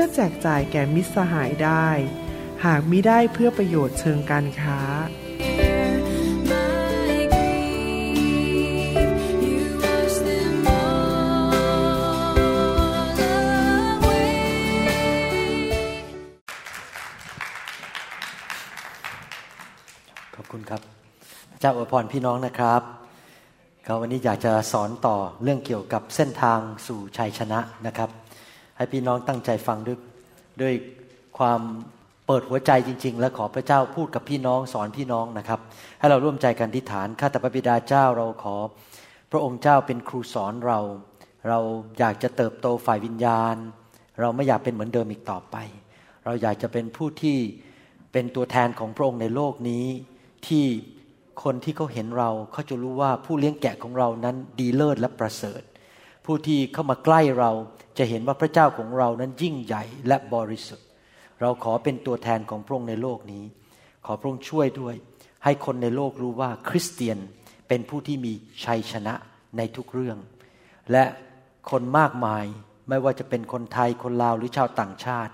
พื่อแจกจ่ายแก่มิตรสหายได้ หากมิได้เพื่อประโยชน์เชิงการค้า ขอบคุณครับ เจ้าอวยพรพี่น้องนะครับวันนี้อยากจะสอนต่อเรื่องเกี่ยวกับเส้นทางสู่ชัยชนะนะครับ ให้พี่น้องตั้งใจฟังด้วยด้วยความเปิดหัวใจจริง ๆ และขอพระเจ้าพูดกับพี่น้องสอนพี่น้องนะครับ ให้เราร่วมใจกันทิฏฐานข้าแต่พระบิดาเจ้าเราขอ พระองค์เจ้าเป็นครูสอนเรา เราอยากจะเติบโตฝ่ายวิญญาณ เราไม่อยากเป็นเหมือนเดิมอีกต่อไป เราอยากจะเป็นผู้ที่เป็นตัวแทนของพระองค์ในโลกนี้ที่คนที่เขาเห็นเราเขาจะรู้ว่าผู้เลี้ยงแกะของเรานั้นดีเลิศและประเสริฐ ผู้ที่เข้ามาใกล้เรา จะเห็นว่าพระเจ้าของเรานั้นยิ่งใหญ่และบริสุทธิ์ เราขอเป็นตัวแทนของพระองค์ในโลกนี้ ขอพระองค์ช่วยด้วย ให้คนในโลกรู้ว่าคริสเตียนเป็นผู้ที่มีชัยชนะในทุกเรื่อง และคนมากมายไม่ว่าจะเป็นคนไทยคนลาวหรือชาวต่างชาติ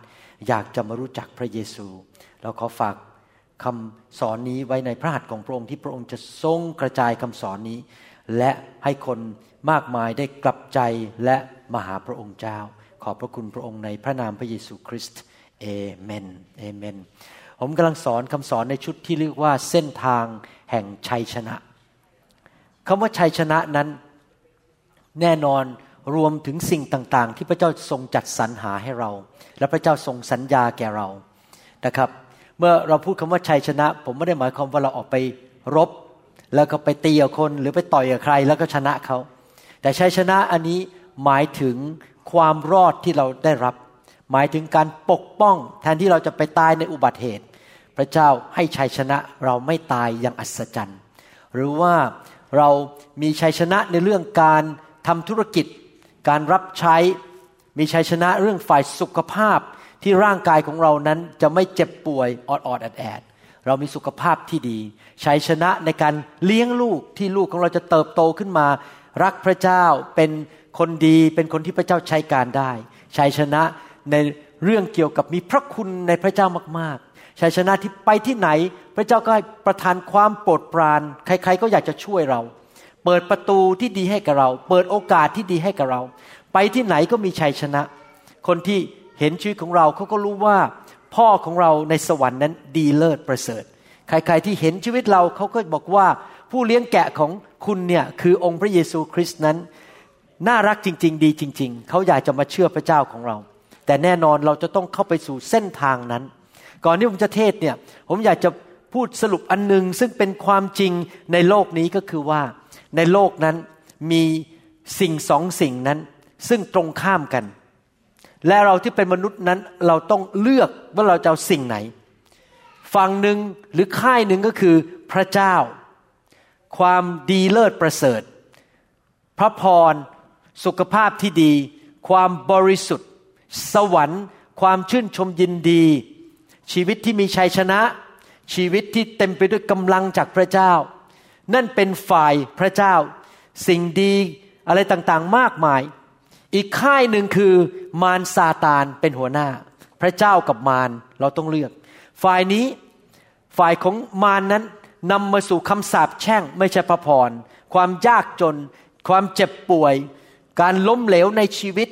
อยากจะมารู้จักพระเยซู เราขอฝากคำสอนนี้ไว้ในพระหัตถ์ของพระองค์ที่พระองค์จะทรงกระจายคำสอนนี้ และให้คนมากมายได้กลับใจและ มาหาพระองค์เจ้า ขอบพระคุณพระองค์ในพระนามพระเยซูคริสต์เอเมนเอเมน ผมกำลังสอนคำสอนในชุดที่เรียกว่าเส้นทางแห่งชัยชนะคำว่าชัยชนะนั้น แน่นอนรวมถึงสิ่งต่าง ๆ ที่พระเจ้าทรงจัดสรรหาให้เรา และพระเจ้าทรงสัญญาแก่เรานะครับ เมื่อเราพูดคำว่าชัยชนะ ผมไม่ได้หมายความว่าเราออกไปรบ แล้วก็ไปตีกับคนหรือไปต่อยกับใคร แล้วก็ชนะเขาแต่ชัยชนะอันนี้ หมายถึงความรอดที่เราได้รับ หมายถึงการปกป้องแทนที่เราจะไปตายในอุบัติเหตุ พระเจ้าให้ชัยชนะเราไม่ตายอย่างอัศจรรย์ หรือว่าเรามีชัยชนะในเรื่องการทำธุรกิจ การรับใช้ มีชัยชนะเรื่องฝ่ายสุขภาพที่ร่างกายของเรานั้นจะไม่เจ็บป่วยออดออดแอดแอดเรามีสุขภาพที่ดี ชัยชนะในการเลี้ยงลูกที่ลูกของเราจะเติบโตขึ้นมา รักพระเจ้าเป็น คนดีเป็นคนที่พระเจ้าใช้การได้ชัยชนะในเรื่องเกี่ยวกับมีพระคุณในพระเจ้ามากๆชัยชนะที่ไปที่ไหน พระเจ้าก็ประทานความโปรดปราน ใครๆก็อยากจะช่วยเรา เปิดประตูที่ดีให้กับเรา เปิดโอกาสที่ดีให้กับเรา ไปที่ไหนก็มีชัยชนะ คนที่เห็นชีวิตของเราเขาก็รู้ว่า พ่อของเราในสวรรค์นั้นดีเลิศประเสริฐ ใครๆที่เห็นชีวิตเราเขาก็บอกว่าผู้เลี้ยงแกะของคุณเนี่ยคือองค์พระเยซูคริสต์นั้น น่ารักจริง ๆ ดีจริง ๆ เขาอยากจะมาเชื่อพระเจ้าของเรา แต่แน่นอนเราจะต้องเข้าไปสู่เส้นทางนั้น ก่อนที่ผมจะเทศเนี่ยผมอยากจะพูดสรุปอันหนึ่งซึ่งเป็นความจริงในโลกนี้ก็คือว่า ในโลกนั้นมีสิ่งสองสิ่งนั้น ซึ่งตรงข้ามกัน และเราที่เป็นมนุษย์นั้นเราต้องเลือกว่าเราจะเอาสิ่งไหน ฝั่งหนึ่งหรือค่ายหนึ่งก็คือพระเจ้า ความดีเลิศประเสริฐ พระพร สุขภาพที่ดี ความบริสุทธิ์ สวรรค์ ความชื่นชมยินดี ชีวิตที่มีชัยชนะ ชีวิตที่เต็มไปด้วยกำลังจากพระเจ้า นั่นเป็นฝ่ายพระเจ้า สิ่งดีอะไรต่างๆมากมาย อีกค่ายหนึ่งคือมารซาตานเป็นหัวหน้า พระเจ้ากับมารเราต้องเลือก ฝ่ายนี้ฝ่ายของมารนนั้นนำมาสู่คำสาปแช่งไม่ใช่พระพร ความยากจน ความเจ็บป่วย การล้มเหลวในชีวิต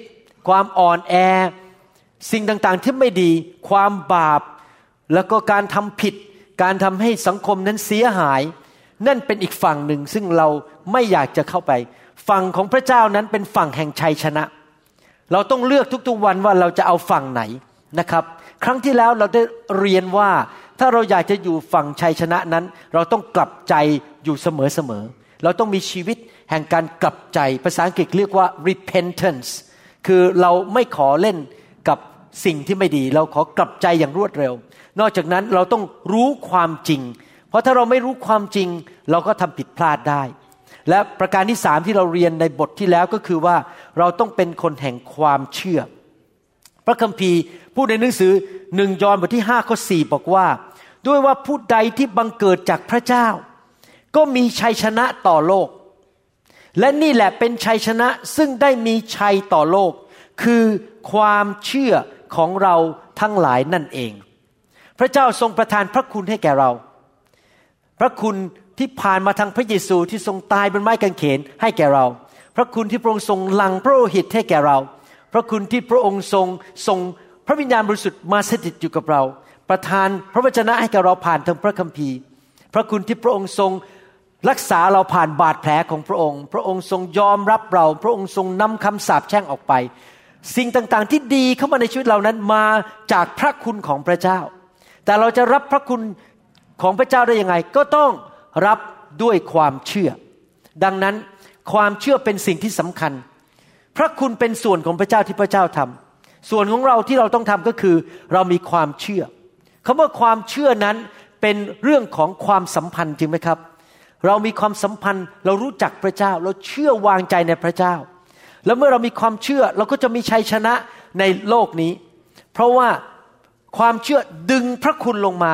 ความอ่อนแอ สิ่งต่างๆที่ไม่ดี ความบาป แล้วก็การทำผิด การทำให้สังคมนั้นเสียหาย นั่นเป็นอีกฝั่งหนึ่งซึ่งเราไม่อยากจะเข้าไป ฝั่งของพระเจ้านั้นเป็นฝั่งแห่งชัยชนะ เราต้องเลือกทุกๆวันว่าเราจะเอาฝั่งไหนนะครับ ครั้งที่แล้วเราได้เรียนว่าถ้าเราอยากจะอยู่ฝั่งชัยชนะนั้น เราต้องกลับใจอยู่เสมอๆเราต้องมีชีวิต แห่งการกลับใจ ภาษาอังกฤษเรียกว่า repentance คือเราไม่ขอเล่นกับสิ่งที่ไม่ดี เราขอกลับใจอย่างรวดเร็ว นอกจากนั้นเราต้องรู้ความจริง เพราะถ้าเราไม่รู้ความจริง เราก็ทำผิดพลาดได้ และประการที่สามที่เราเรียนในบทที่แล้วก็คือว่าเราต้องเป็นคนแห่งความเชื่อ พระคัมภีร์พูดในหนังสือหนึ่งยอห์นบทที่5ข้อ4บอกว่า ด้วยว่าผู้ใดที่บังเกิดจากพระเจ้า ก็มีชัยชนะต่อโลก และนี่แหละเป็นชัยชนะซึ่งได้มีชัยต่อโลก คือความเชื่อของเราทั้งหลายนั่นเอง พระเจ้าทรงประทานพระคุณให้แก่เรา พระคุณที่ผ่านมาทางพระเยซูที่ทรงตายบนไม้กางเขนให้แก่เรา พระคุณที่พระองค์ทรงหลังพระโลหิตให้แก่เรา พระคุณที่พระองค์ทรงทรงพระวิญญาณบริสุทธิ์มาสถิตอยู่กับเรา ประทานพระวจนะให้แก่เราผ่านทางพระคัมภีร์ พระคุณที่พระองค์ทรง รักษาเราผ่านบาดแผลของพระองค์ พระองค์ทรงยอมรับเรา พระองค์ทรงนำคำสาปแช่งออกไป สิ่งต่างๆที่ดีเข้ามาในชีวิตเรานั้นมาจากพระคุณของพระเจ้า แต่เราจะรับพระคุณของพระเจ้าได้ยังไง ก็ต้องรับด้วยความเชื่อ ดังนั้นความเชื่อเป็นสิ่งที่สำคัญ พระคุณเป็นส่วนของพระเจ้าที่พระเจ้าทำส่วนของเราที่เราต้องทำก็คือเรามีความเชื่อคำว่าความเชื่อนั้นเป็นเรื่องของความสัมพันธ์จริงไหมครับ เรามีความสัมพันธ์ เรารู้จักพระเจ้า เราเชื่อวางใจในพระเจ้า แล้วเมื่อเรามีความเชื่อเราก็จะมีชัยชนะในโลกนี้ เพราะว่าความเชื่อดึงพระคุณลงมา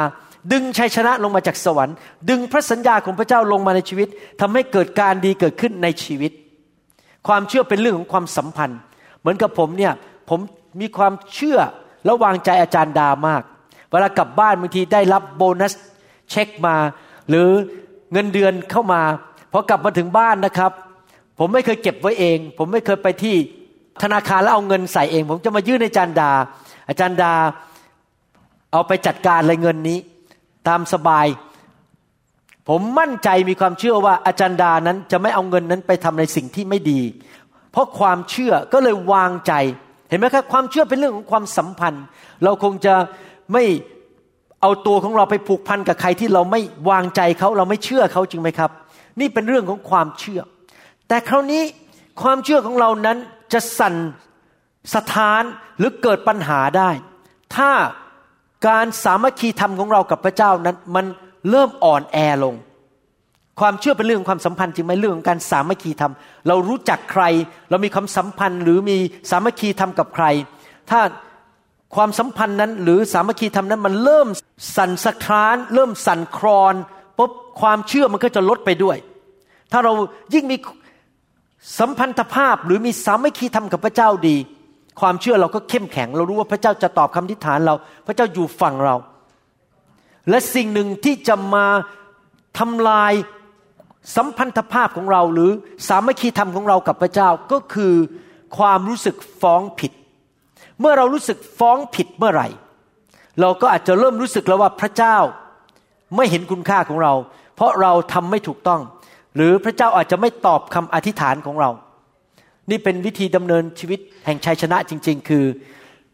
ดึงชัยชนะลงมาจากสวรรค์ ดึงพระสัญญาของพระเจ้าลงมาในชีวิตทำให้เกิดการดีเกิดขึ้นในชีวิต ความเชื่อเป็นเรื่องของความสัมพันธ์ เหมือนกับผมเนี่ยผมมีความเชื่อและวางใจอาจารย์ดามาก เวลากลับบ้านบางทีได้รับโบนัสเช็คมา หรือ เงินเดือนเข้ามาพอกลับมาถึงบ้านนะครับ ผมไม่เคยเก็บไว้เอง ผมไม่เคยไปที่ธนาคารแล้วเอาเงินใส่เอง ผมจะมายื่นให้อาจารย์ดา อาจารย์ดาเอาไปจัดการเลยเงินนี้ ตามสบาย ผมมั่นใจมีความเชื่อว่าอาจารย์ดานั้นจะไม่เอาเงินนั้นไปทำในสิ่งที่ไม่ดี เพราะความเชื่อก็เลยวางใจ เห็นไหมครับความเชื่อเป็นเรื่องของความสัมพันธ์ เราคงจะไม่ เอาตัวของเราไปผูกพันกับใครที่เราไม่วางใจเขาเราไม่เชื่อเขาจริงไหมครับ นี่เป็นเรื่องของความเชื่อ แต่คราวนี้ความเชื่อของเรานั้นจะสั่นสถานหรือเกิดปัญหาได้ ถ้าการสามัคคีธรรมของเรากับพระเจ้านั้น มันเริ่มอ่อนแอลง ความเชื่อเป็นเรื่องของความสัมพันธ์จริงไหมเรื่องของการสามัคคีธรรม เรารู้จักใคร เรามีความสัมพันธ์หรือมีสามัคคีธรรมกับใคร ถ้า ความสัมพันธ์นั้น หรือสามัคคีธรรมนั้นมันเริ่มสั่นสะท้าน เริ่มสั่นคลอนปุ๊บความเชื่อมันก็จะลดไปด้วย ถ้าเรายิ่งมีสัมพันธภาพหรือมีสามัคคีธรรมกับพระเจ้าดี ความเชื่อเราก็เข้มแข็ง เรารู้ว่าพระเจ้าจะตอบคำทิฐานเรา พระเจ้าอยู่ฝั่งเรา และสิ่งหนึ่งที่จะมาทำลายสัมพันธภาพของเราหรือสามัคคีธรรมของเรากับพระเจ้าก็คือความรู้สึกฟ้องผิด เมื่อเรารู้สึกฟ้องผิดเมื่อไหร่ เราก็อาจจะเริ่มรู้สึกแล้วว่าพระเจ้าไม่เห็นคุณค่าของเรา เพราะเราทำไม่ถูกต้อง หรือพระเจ้าอาจจะไม่ตอบคำอธิษฐานของเรา นี่เป็นวิธีดำเนินชีวิตแห่งชัยชนะจริง ๆ คือ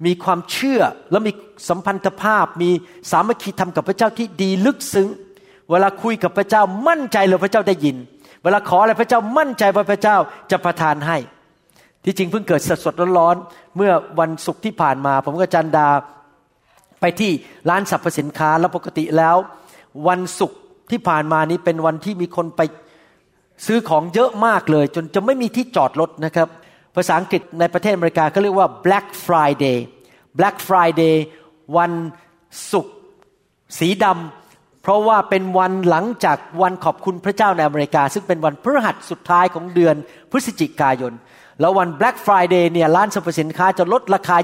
มีความเชื่อและมีสัมพันธภาพ มีสามัคคีธรรมกับพระเจ้าที่ดีลึกซึ้ง เวลาคุยกับพระเจ้ามั่นใจเลยพระเจ้าได้ยิน เวลาขออะไรพระเจ้ามั่นใจว่าพระเจ้าจะประทานให้ ที่จริงเพิ่งเกิดสดสดๆร้อนๆเมื่อวันศุกร์ที่ผ่านมา ผมกับจันดาไปที่ร้านสรรพสินค้าแล้วปกติแล้ว วันศุกร์ที่ผ่านมานี้เป็นวันที่มีคนไปซื้อของเยอะมากเลย จนจะไม่มีที่จอดรถนะครับ ภาษาอังกฤษในประเทศอเมริกาเขาเรียกว่า Black Friday Black Friday วันศุกร์สีดำเพราะว่าเป็นวันหลังจากวันขอบคุณพระเจ้าในอเมริกา ซึ่งเป็นวันพฤหัสสุดท้ายของเดือนพฤศจิกายน แล้ววัน Black Friday เนี่ยร้านสรรพสินค้าจะลดราคา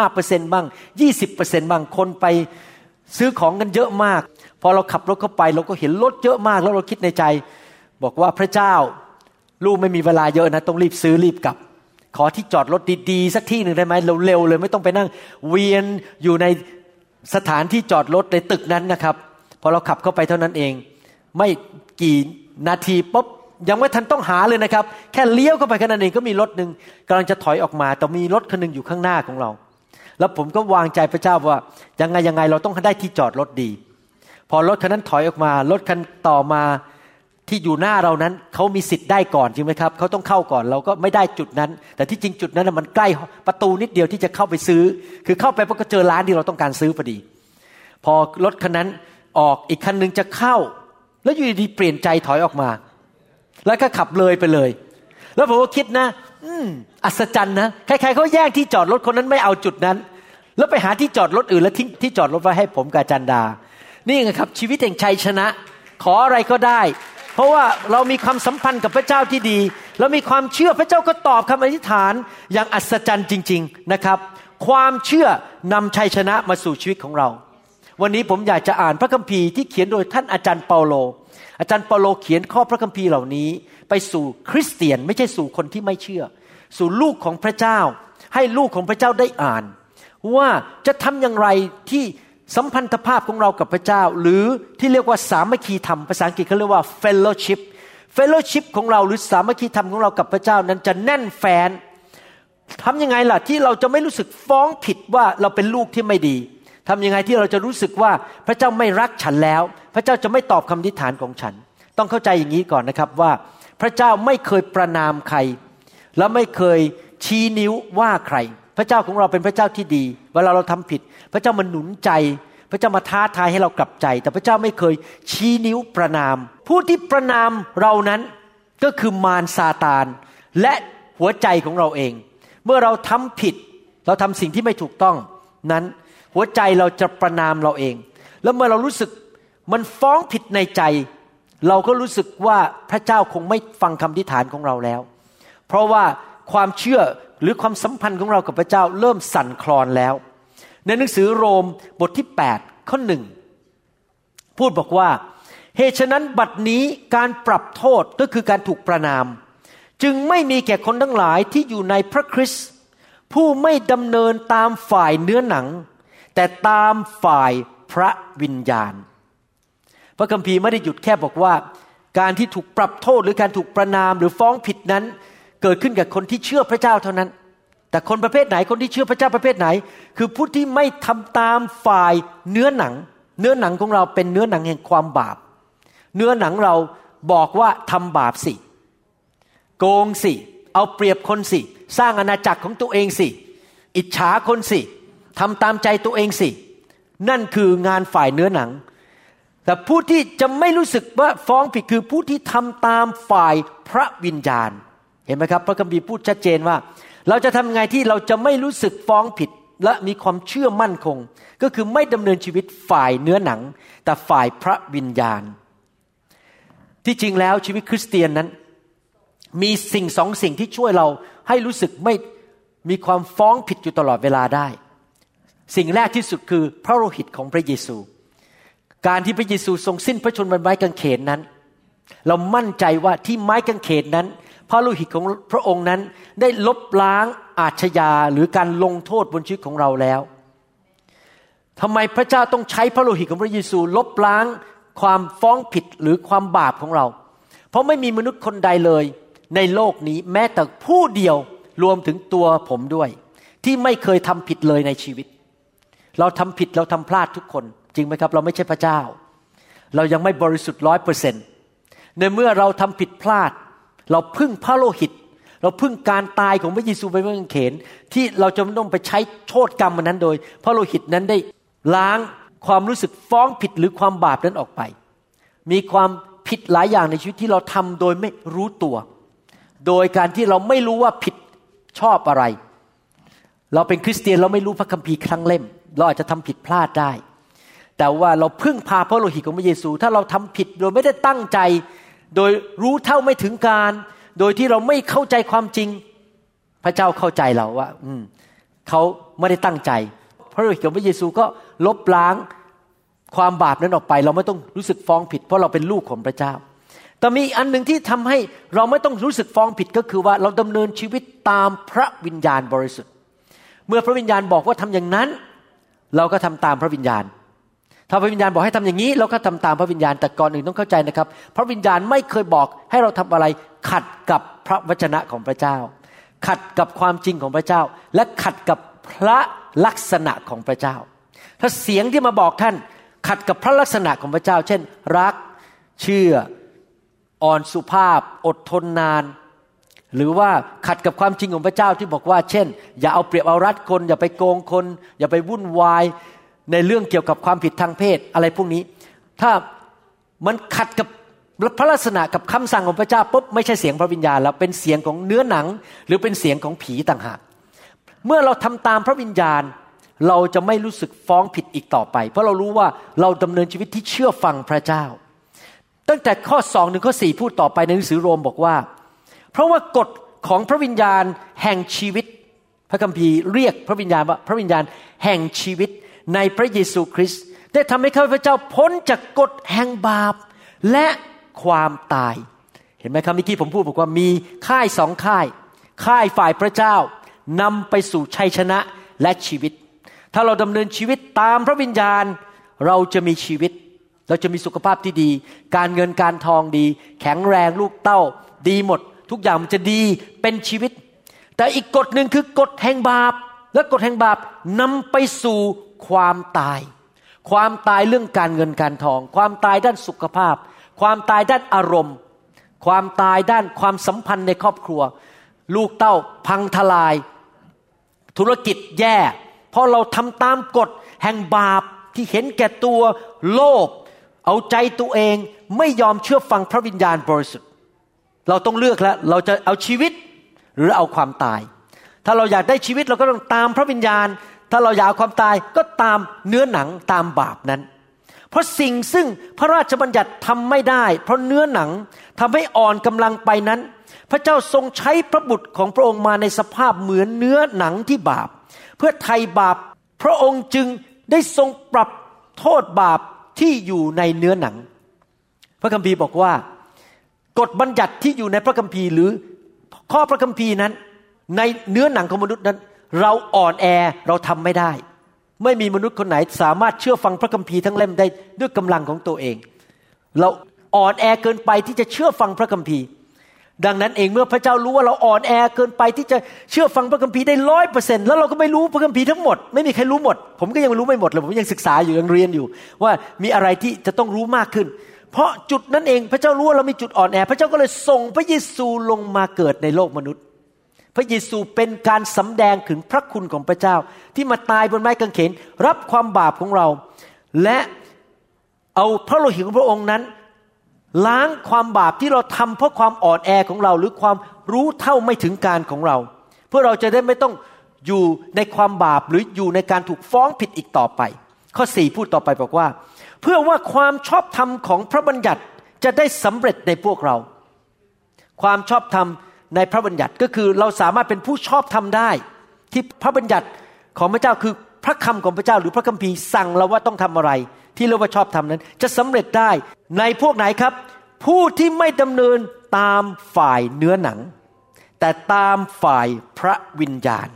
25%บ้าง 20%บ้างคนไปซื้อของกันเยอะมาก พอเราขับรถเข้าไปเราก็เห็นรถเยอะมาก แล้วเราคิดในใจ บอกว่าพระเจ้าลูกไม่มีเวลาเยอะนะ ต้องรีบซื้อรีบกลับ ขอที่จอดรถดีๆ สักที่หนึ่งได้ไหมเร็วๆเลยไม่ต้องไปนั่ง เวียนอยู่ในสถานที่จอดรถในตึกนั้นนะครับ พอเราขับเข้าไปเท่านั้นเอง ไม่กี่นาทีปุ๊บ ยังไม่ทันต้องหาเลยนะครับ แค่เลี้ยวเข้าไปแค่นั้นเองก็มีรถหนึ่งกำลังจะถอยออกมา แต่มีรถคันหนึงอยู่ข้างหน้าของเรา แล้วผมก็วางใจพระเจ้าว่ายังไงยังไงเราต้องได้ที่จอดรถดี พอรถคันนั้นถอยออกมารถคันต่อมาที่อยู่หน้าเรานั้นเขามีสิทธิ์ได้ก่อนจริงไหมครับเขาต้องเข้าก่อนเราก็ไม่ได้จุดนั้น แต่ที่จริงจุดนั้นมันใกล้ประตูนิดเดียวที่จะเข้าไปซื้อ คือเข้าไปพก็เจอร้านที่เราต้องการซื้อพอดี พอรถคันนั้นออกอีกคันหนึ่งจะเข้า แล้วอยู่ดีๆเปลี่ยนใจถอยออกมา แล้วก็ขับเลยไปเลย แล้วผมก็คิดนะ อืมอัศจรรย์นะใครๆเขาแย่งที่จอดรถคนนั้นไม่เอาจุดนั้น แล้วไปหาที่จอดรถอื่นแล้วทิ้งที่จอดรถไว้ให้ผมกับอาจันดา นี่ไงครับ ชีวิตแห่งชัยชนะ ขออะไรก็ได้ เพราะว่าเรามีความสัมพันธ์กับพระเจ้าที่ดีเรามีความเชื่อพระเจ้าก็ตอบคำอธิษฐานอย่างอัศจรรย์จริง ๆนะครับ ความเชื่อนำชัยชนะมาสู่ชีวิตของเรา วันนี้ผมอยากจะอ่านพระคัมภีร์ที่เขียนโดยท่านอาจารย์เปาโล อาจารย์เปาโลเขียนข้อพระคัมภีร์เหล่านี้ ไปสู่คริสเตียนไม่ใช่สู่คนที่ไม่เชื่อ สู่ลูกของพระเจ้า ให้ลูกของพระเจ้าได้อ่าน ว่าจะทำอย่างไรที่สัมพันธภาพของเรากับพระเจ้า หรือที่เรียกว่าสามัคคีธรรมภาษาอังกฤษเขาเรียกว่า fellowship fellowship ของเราหรือสามัคคีธรรมของเรากับพระเจ้านั้นจะแน่นแฟนทำยังไงล่ะที่เราจะไม่รู้สึกฟ้องผิดว่าเราเป็นลูกที่ไม่ดี ทำยังไงที่เราจะรู้สึกว่าพระเจ้าไม่รักฉันแล้ว พระเจ้าจะไม่ตอบคำทิฐานของฉัน ต้องเข้าใจอย่างนี้ก่อนนะครับว่า พระเจ้าไม่เคยประนามใคร และไม่เคยชี้นิ้วว่าใคร พระเจ้าของเราเป็นพระเจ้าที่ดี เวลาเราทำผิด พระเจ้ามาหนุนใจ พระเจ้ามาท้าทายให้เรากลับใจ แต่พระเจ้าไม่เคยชี้นิ้วประนาม ผู้ที่ประนามเรานั้นก็คือมารซาตาน และหัวใจของเราเอง เมื่อเราทำผิด เราทำสิ่งที่ไม่ถูกต้องนั้น หัวใจเราจะประนามเราเอง แล้วเมื่อเรารู้สึกมันฟ้องผิดในใจ เราก็รู้สึกว่าพระเจ้าคงไม่ฟังคำทิฐานของเราแล้ว เพราะว่าความเชื่อหรือความสัมพันธ์ของเรากับพระเจ้าเริ่มสั่นคลอนแล้ว ในหนังสือโรมบทที่8ข้อหนึ่งพูดบอกว่าเหตุฉะนั้นบัดนี้การปรับโทษก็คือการถูกประนาม จึงไม่มีแก่คนทั้งหลายที่อยู่ในพระคริสต์ผู้ไม่ดำเนินตามฝ่ายเนื้อหนัง แต่ตามฝ่ายพระวิญญาณ พระคัมภีร์ไม่ได้หยุดแค่บอกว่า การที่ถูกปรับโทษหรือการถูกประนามหรือฟ้องผิดนั้น เกิดขึ้นกับคนที่เชื่อพระเจ้าเท่านั้น แต่คนประเภทไหนคนที่เชื่อพระเจ้าประเภทไหน คือผู้ที่ไม่ทำตามฝ่ายเนื้อหนัง เนื้อหนังของเราเป็นเนื้อหนังแห่งความบาป เนื้อหนังเราบอกว่าทำบาปสิ โกงสิ เอาเปรียบคนสิ สร้างอาณาจักรของตัวเองสิ อิจฉาคนสิ ทำตามใจตัวเองสิ นั่นคืองานฝ่ายเนื้อหนัง แต่ผู้ที่จะไม่รู้สึกว่าฟ้องผิดคือผู้ที่ทำตามฝ่ายพระวิญญาณ เห็นไหมครับ พระคัมภีร์พูดชัดเจนว่า เราจะทำไงที่เราจะไม่รู้สึกฟ้องผิดและมีความเชื่อมั่นคง ก็คือไม่ดำเนินชีวิตฝ่ายเนื้อหนัง แต่ฝ่ายพระวิญญาณ ที่จริงแล้วชีวิตคริสเตียนนั้น มีสิ่งสองสิ่งที่ช่วยเราให้รู้สึกไม่มีความฟ้องผิดอยู่ตลอดเวลาได้ สิ่งแรกที่สุดคือพระโลหิตของพระเยซู การที่พระเยซูทรงสิ้นพระชนม์บนไม้กางเขนนั้น เรามั่นใจว่าที่ไม้กางเขนนั้น พระโลหิตของพระองค์นั้นได้ลบล้างอาชญาหรือการลงโทษบนชีวิตของเราแล้วทำไมพระเจ้าต้องใช้พระโลหิตของพระเยซู ลบล้างความฟ้องผิดหรือความบาปของเรา เพราะไม่มีมนุษย์คนใดเลย ในโลกนี้แม้แต่ผู้เดียวรวมถึงตัวผมด้วย ที่ไม่เคยทำผิดเลยในชีวิต เราทำผิดเราทำพลาดทุกคน จริงไหมครับ เราไม่ใช่พระเจ้า เรายังไม่บริสุทธิ์ร้อยเปอร์เซ็นต์ในเมื่อเราทำผิดพลาด เราพึ่งพระโลหิต เราพึ่งการตายของพระเยซูไปเมื่อเขน ที่เราจะไม่ต้องไปใช้โทษกรรมมันนั้นโดย พระโลหิตนั้นได้ล้างความรู้สึกฟ้องผิดหรือความบาปนั้นออกไป มีความผิดหลายอย่างในชีวิตที่เราทำโดยไม่รู้ตัว โดยการที่เราไม่รู้ว่าผิดชอบอะไร เราเป็นคริสเตียนเราไม่รู้พระคัมภีร์ครั้งเล่ม เราอาจจะทำผิดพลาดได้ แต่ว่าเราพึ่งพาพระโลหิตของพระเยซู ถ้าเราทำผิดโดยไม่ได้ตั้งใจ โดยรู้เท่าไม่ถึงการ โดยที่เราไม่เข้าใจความจริง พระเจ้าเข้าใจเราว่า อืมเขาไม่ได้ตั้งใจ พระโลหิตของพระเยซูก็ลบล้างความบาปนั้นออกไป เราไม่ต้องรู้สึกฟ้องผิด เพราะเราเป็นลูกของพระเจ้า แต่มีอันหนึ่งที่ทำให้เราไม่ต้องรู้สึกฟ้องผิดก็คือว่าเราดำเนินชีวิตตามพระวิญญาณบริสุทธิ์ เมื่อพระวิญญาณบอกว่าทำอย่างนั้น เราก็ทำตามพระวิญญาณ ถ้าพระวิญญาณบอกให้ทำอย่างนี้ เราก็ทำตามพระวิญญาณแต่ก่อนอื่นต้องเข้าใจนะครับ พระวิญญาณไม่เคยบอกให้เราทำอะไรขัดกับพระวจนะของพระเจ้า ขัดกับความจริงของพระเจ้า และขัดกับพระลักษณะของพระเจ้า ถ้าเสียงที่มาบอกท่านขัดกับพระลักษณะของพระเจ้า เช่น รัก เชื่อ อ่อนสุภาพ อดทนนาน หรือว่าขัดกับความจริงของพระเจ้าที่บอกว่า เช่น อย่าเอาเปรียบเอารัดคน อย่าไปโกงคน อย่าไปวุ่นวายในเรื่องเกี่ยวกับความผิดทางเพศอะไรพวกนี้ ถ้ามันขัดกับพระลักษณะกับคำสั่งของพระเจ้าปุ๊บไม่ใช่เสียงพระวิญญาณแล้วเป็นเสียงของเนื้อหนัง หรือเป็นเสียงของผีต่างหากเมื่อเราทำตามพระวิญญาณ เราจะไม่รู้สึกฟ้องผิดอีกต่อไป เพราะเรารู้ว่าเราดำเนินชีวิตที่เชื่อฟังพระเจ้า ตั้งแต่ข้อสองถึงข้อสี่พูดต่อไปในหนังสือโรมบอกว่า เพราะว่ากฎของพระวิญญาณแห่งชีวิต พระคัมภีร์เรียกพระวิญญาณว่าพระวิญญาณแห่งชีวิตในพระเยซูคริสต์ได้ทำให้ข้าพเจ้าพ้นจากกฎแห่งบาปและความตาย เห็นไหมครับเมื่อกี้ผมพูดบอกว่ามีค่ายสองค่าย ค่ายฝ่ายพระเจ้านำไปสู่ชัยชนะและชีวิต ถ้าเราดำเนินชีวิตตามพระวิญญาณเราจะมีชีวิต เราจะมีสุขภาพที่ดี การเงินการทองดี แข็งแรงลูกเต้าดีหมด ทุกอย่างมันจะดีเป็นชีวิต แต่อีกกฎหนึ่งคือกฎแห่งบาป และกฎแห่งบาปนำไปสู่ความตาย ความตายเรื่องการเงินการทอง ความตายด้านสุขภาพ ความตายด้านอารมณ์ ความตายด้านความสัมพันธ์ในครอบครัว ลูกเต้าพังทลาย ธุรกิจแย่ เพราะเราทำตามกฎแห่งบาปที่เห็นแก่ตัวโลภเอาใจตัวเองไม่ยอมเชื่อฟังพระวิญญาณบริสุทธิ์ เราต้องเลือกแล้ว เราจะเอาชีวิตหรือเอาความตาย ถ้าเราอยากได้ชีวิตเราก็ต้องตามพระวิญญาณ ถ้าเราอยากเอาความตายก็ตามเนื้อหนังตามบาปนั้น เพราะสิ่งซึ่งพระราชบัญญัติทำไม่ได้ เพราะเนื้อหนังทำให้อ่อนกำลังไปนั้น พระเจ้าทรงใช้พระบุตรของพระองค์มาในสภาพเหมือนเนื้อหนังที่บาป เพื่อไถ่บาป พระองค์จึงได้ทรงปรับโทษบาปที่อยู่ในเนื้อหนัง พระคัมภีร์บอกว่า กฎบัญญัติที่อยู่ในพระคัมภีร์หรือข้อพระคัมภีร์นั้น ในเนื้อหนังของมนุษย์นั้น เราอ่อนแอเราทำไม่ได้ ไม่มีมนุษย์คนไหนสามารถเชื่อฟังพระคัมภีร์ทั้งเล่มได้ด้วยกำลังของตัวเอง เราอ่อนแอเกินไปที่จะเชื่อฟังพระคัมภีร์ ดังนั้นเองเมื่อพระเจ้ารู้ว่าเราอ่อนแอเกินไปที่จะเชื่อฟังพระคัมภีร์ได้ร้อยเปอร์เซ็นต์แล้วเราก็ไม่รู้พระคัมภีร์ทั้งหมดไม่มีใครรู้หมด ผมก็ยังรู้ไม่หมดเลยผมยังศึกษาอยู่ยังเรียนอยู่ ว่ามีอะไรที่จะต้องรู้มากขึ้น เพราะจุดนั้นเองพระเจ้ารู้ว่าเรามีจุดอ่อนแอ พระเจ้าก็เลยส่งพระเยซูลงมาเกิดในโลกมนุษย์ พระเยซูเป็นการสำแดงถึงพระคุณของพระเจ้า ที่มาตายบนไม้กางเขน รับความบาปของเรา และเอาพระโลหิตของพระองค์นั้น ล้างความบาปที่เราทำเพราะความอ่อนแอของเรา หรือความรู้เท่าไม่ถึงการของเราเพื่อเราจะได้ไม่ต้องอยู่ในความบาปหรืออยู่ในการถูกฟ้องผิดอีกต่อไป ข้อสี่พูดต่อไปบอกว่า เพื่อว่าความชอบธรรมของพระบัญญัติจะได้สำเร็จในพวกเรา ความชอบธรรมในพระบัญญัติก็คือเราสามารถเป็นผู้ชอบธรรมได้ ที่พระบัญญัติของพระเจ้าคือพระคำของพระเจ้าหรือพระคัมภีร์สั่งเราว่าต้องทำอะไร ที่เรียกว่าชอบธรรมนั้น จะสำเร็จได้ในพวกไหนครับ ผู้ที่ไม่ดำเนินตามฝ่ายเนื้อหนัง แต่ตามฝ่ายพระวิญญาณ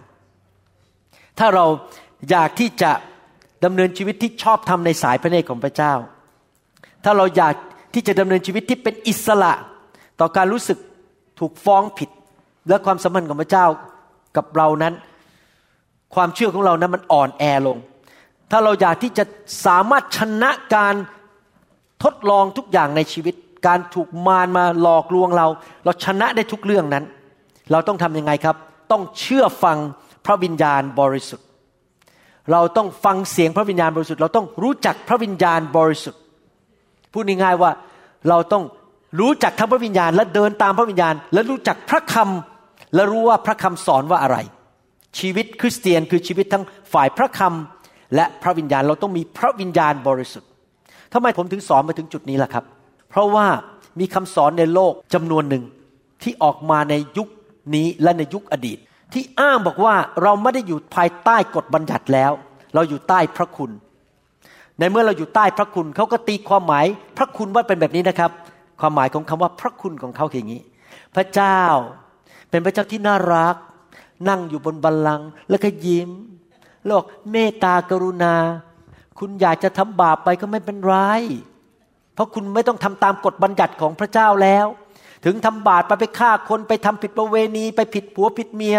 ถ้าเราอยากที่จะ ดำเนินชีวิตที่ชอบธรรมในสายพระเนตรของพระเจ้า ถ้าเราอยากที่จะดำเนินชีวิตที่เป็นอิสระ ต่อการรู้สึกถูกฟ้องผิด และความสัมพันธ์ของพระเจ้ากับเรานั้น ความเชื่อของเรานั้นมันอ่อนแอลง ถ้าเราอยากที่จะสามารถชนะการทดลองทุกอย่างในชีวิต การถูกมารมาหลอกลวงเรา เราชนะได้ทุกเรื่องนั้น เราต้องทำยังไงครับ ต้องเชื่อฟังพระวิญญาณบริสุทธิ์ เราต้องฟังเสียงพระวิญญาณบริสุทธิ์เราต้องรู้จักพระวิญญาณบริสุทธิ์พูดง่ายๆว่าเราต้องรู้จักทั้งพระวิญญาณ และเดินตามพระวิญญาณ และรู้จักพระคำและรู้ว่าพระคำสอนว่าอะไร ชีวิตคริสเตียนคือชีวิตทั้งฝ่ายพระคำและพระวิญญาณเราต้องมีพระวิญญาณบริสุทธิ์ทำไมผมถึงสอนมาถึงจุดนี้ล่ะครับ เพราะว่ามีคำสอนในโลกจำนวนหนึ่งที่ออกมาในยุคนี้และในยุคอดีต ที่อ้างบอกว่าเราไม่ได้อยู่ภายใต้กฎบัญญัติแล้ว เราอยู่ใต้พระคุณ ในเมื่อเราอยู่ใต้พระคุณเขาก็ตีความหมายพระคุณว่าเป็นแบบนี้นะครับ ความหมายของคำว่าพระคุณของเขาคืออย่างนี้ พระเจ้าเป็นพระเจ้าที่น่ารัก นั่งอยู่บนบัลลังก์แล้วก็ยิ้มแล้วบอกเมตตากรุณา คุณอยากจะทำบาปไปก็ไม่เป็นไรเพราะคุณไม่ต้องทำตามกฎบัญญัติของพระเจ้าแล้ว ถึงทำบาปไปไปฆ่าคนไปทำผิดประเวณี ไปผิดผัวผิดเมีย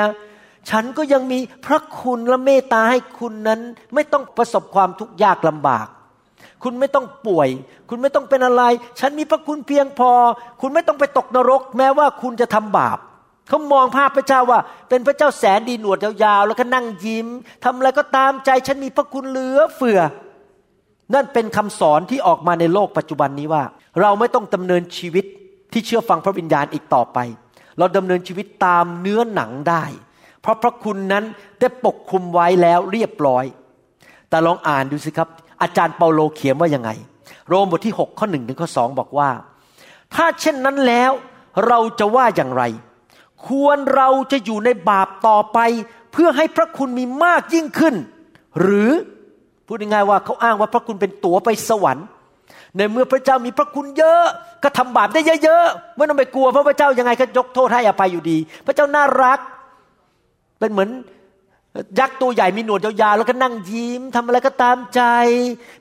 ฉันก็ยังมีพระคุณและเมตตาให้คุณนั้นไม่ต้องประสบความทุกข์ยากลำบาก คุณไม่ต้องป่วย คุณไม่ต้องเป็นอะไร ฉันมีพระคุณเพียงพอ คุณไม่ต้องไปตกนรก แม้ว่าคุณจะทำบาปเขามองภาพพระเจ้าว่า เป็นพระเจ้าแสนดีหนวดยาวๆแล้วก็นั่งยิ้มทำอะไรก็ตามใจฉันมีพระคุณเหลือเฟือ นั่นเป็นคำสอนที่ออกมาในโลกปัจจุบันนี้ว่า เราไม่ต้องดำเนินชีวิต ที่เชื่อฟังพระวิญญาณอีกต่อไป เราดำเนินชีวิตตามเนื้อหนังได้ เพราะพระคุณนั้นได้ปกคลุมไว้แล้วเรียบร้อย แต่ลองอ่านดูสิครับ อาจารย์เปาโลเขียนว่ายังไง โรมบทที่ 6 ข้อ1ถึงข้อ2บอกว่า ถ้าเช่นนั้นแล้วเราจะว่าอย่างไร ควรเราจะอยู่ในบาปต่อไปเพื่อให้พระคุณมีมากยิ่งขึ้น หรือพูดง่ายๆว่าเขาอ้างว่าพระคุณเป็นตั๋วไปสวรรค์ ในเมื่อพระเจ้ามีพระคุณเยอะ ก็ทำบาปได้เยอะๆไม่ต้องไปกลัวเพราะพระเจ้ายังไงก็ยกโทษให้อภัยอยู่ดี พระเจ้าน่ารัก เป็นเหมือนยักษ์ตัวใหญ่มีหนวดยาวๆแล้วก็นั่งยิ้มทำอะไรก็ตามใจ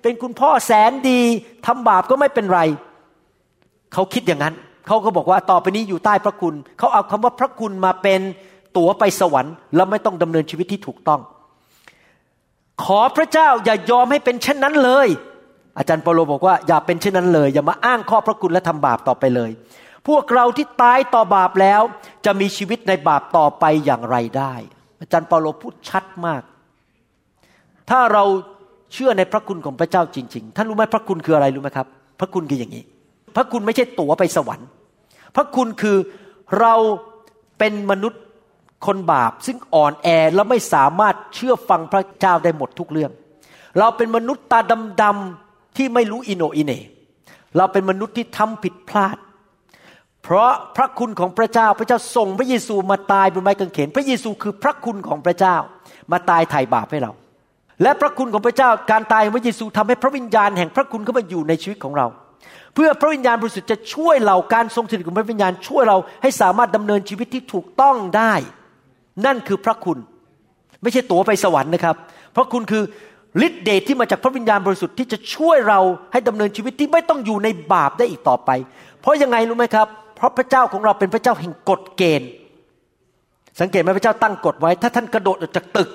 เป็นคุณพ่อแสนดีทำบาปก็ไม่เป็นไร เขาคิดอย่างนั้น เขาก็บอกว่าต่อไปนี้อยู่ใต้พระคุณ เขาเอาคำว่าพระคุณมาเป็นตั๋วไปสวรรค์ แล้วไม่ต้องดำเนินชีวิตที่ถูกต้อง ขอพระเจ้าอย่ายอมให้เป็นเช่นนั้นเลย อาจารย์เปาโลบอกว่าอย่าเป็นเช่นนั้นเลย อย่ามาอ้างข้อพระคุณและทำบาปต่อไปเลย พวกเราที่ตายต่อบาปแล้ว จะมีชีวิตในบาปต่อไปอย่างไรได้ อาจารย์เปาโลพูดชัดมาก ถ้าเราเชื่อในพระคุณของพระเจ้าจริง ๆ ท่านรู้ไหมพระคุณคืออะไรรู้ไหมครับ พระคุณคืออย่างนี้ พระคุณไม่ใช่ตั๋วไปสวรรค์ พระคุณคือเราเป็นมนุษย์คนบาป ซึ่งอ่อนแอและไม่สามารถเชื่อฟังพระเจ้าได้หมดทุกเรื่อง เราเป็นมนุษย์ตาดำ ที่ไม่รู้อิโนอิเน เราเป็นมนุษย์ที่ทำผิดพลาด เพราะพระคุณของพระเจ้าพระเจ้าส่งพระเยซูมาตายบนไม้กางเขน พระเยซูคือพระคุณของพระเจ้า มาตายไถ่บาปให้เรา และพระคุณของพระเจ้าการตายของพระเยซูทำให้พระวิญญาณแห่งพระคุณเข้ามาอยู่ในชีวิตของเรา เพื่อพระวิญญาณบริสุทธิ์จะช่วยเราการทรงสถิตของพระวิญญาณช่วยเราให้สามารถดำเนินชีวิตที่ถูกต้องได้ นั่นคือพระคุณ ไม่ใช่ตั๋วไปสวรรค์นะครับ พระคุณคือ ฤทธิเดชที่มาจากพระวิญญาณบริสุทธิ์ที่จะช่วยเราให้ดำเนินชีวิตที่ไม่ต้องอยู่ในบาปได้อีกต่อไป เพราะยังไงรู้ไหมครับ เพราะพระเจ้าของเราเป็นพระเจ้าแห่งกฎเกณฑ์ สังเกตไหมพระเจ้าตั้งกฎไว้ ถ้าท่านกระโดดออกจากตึก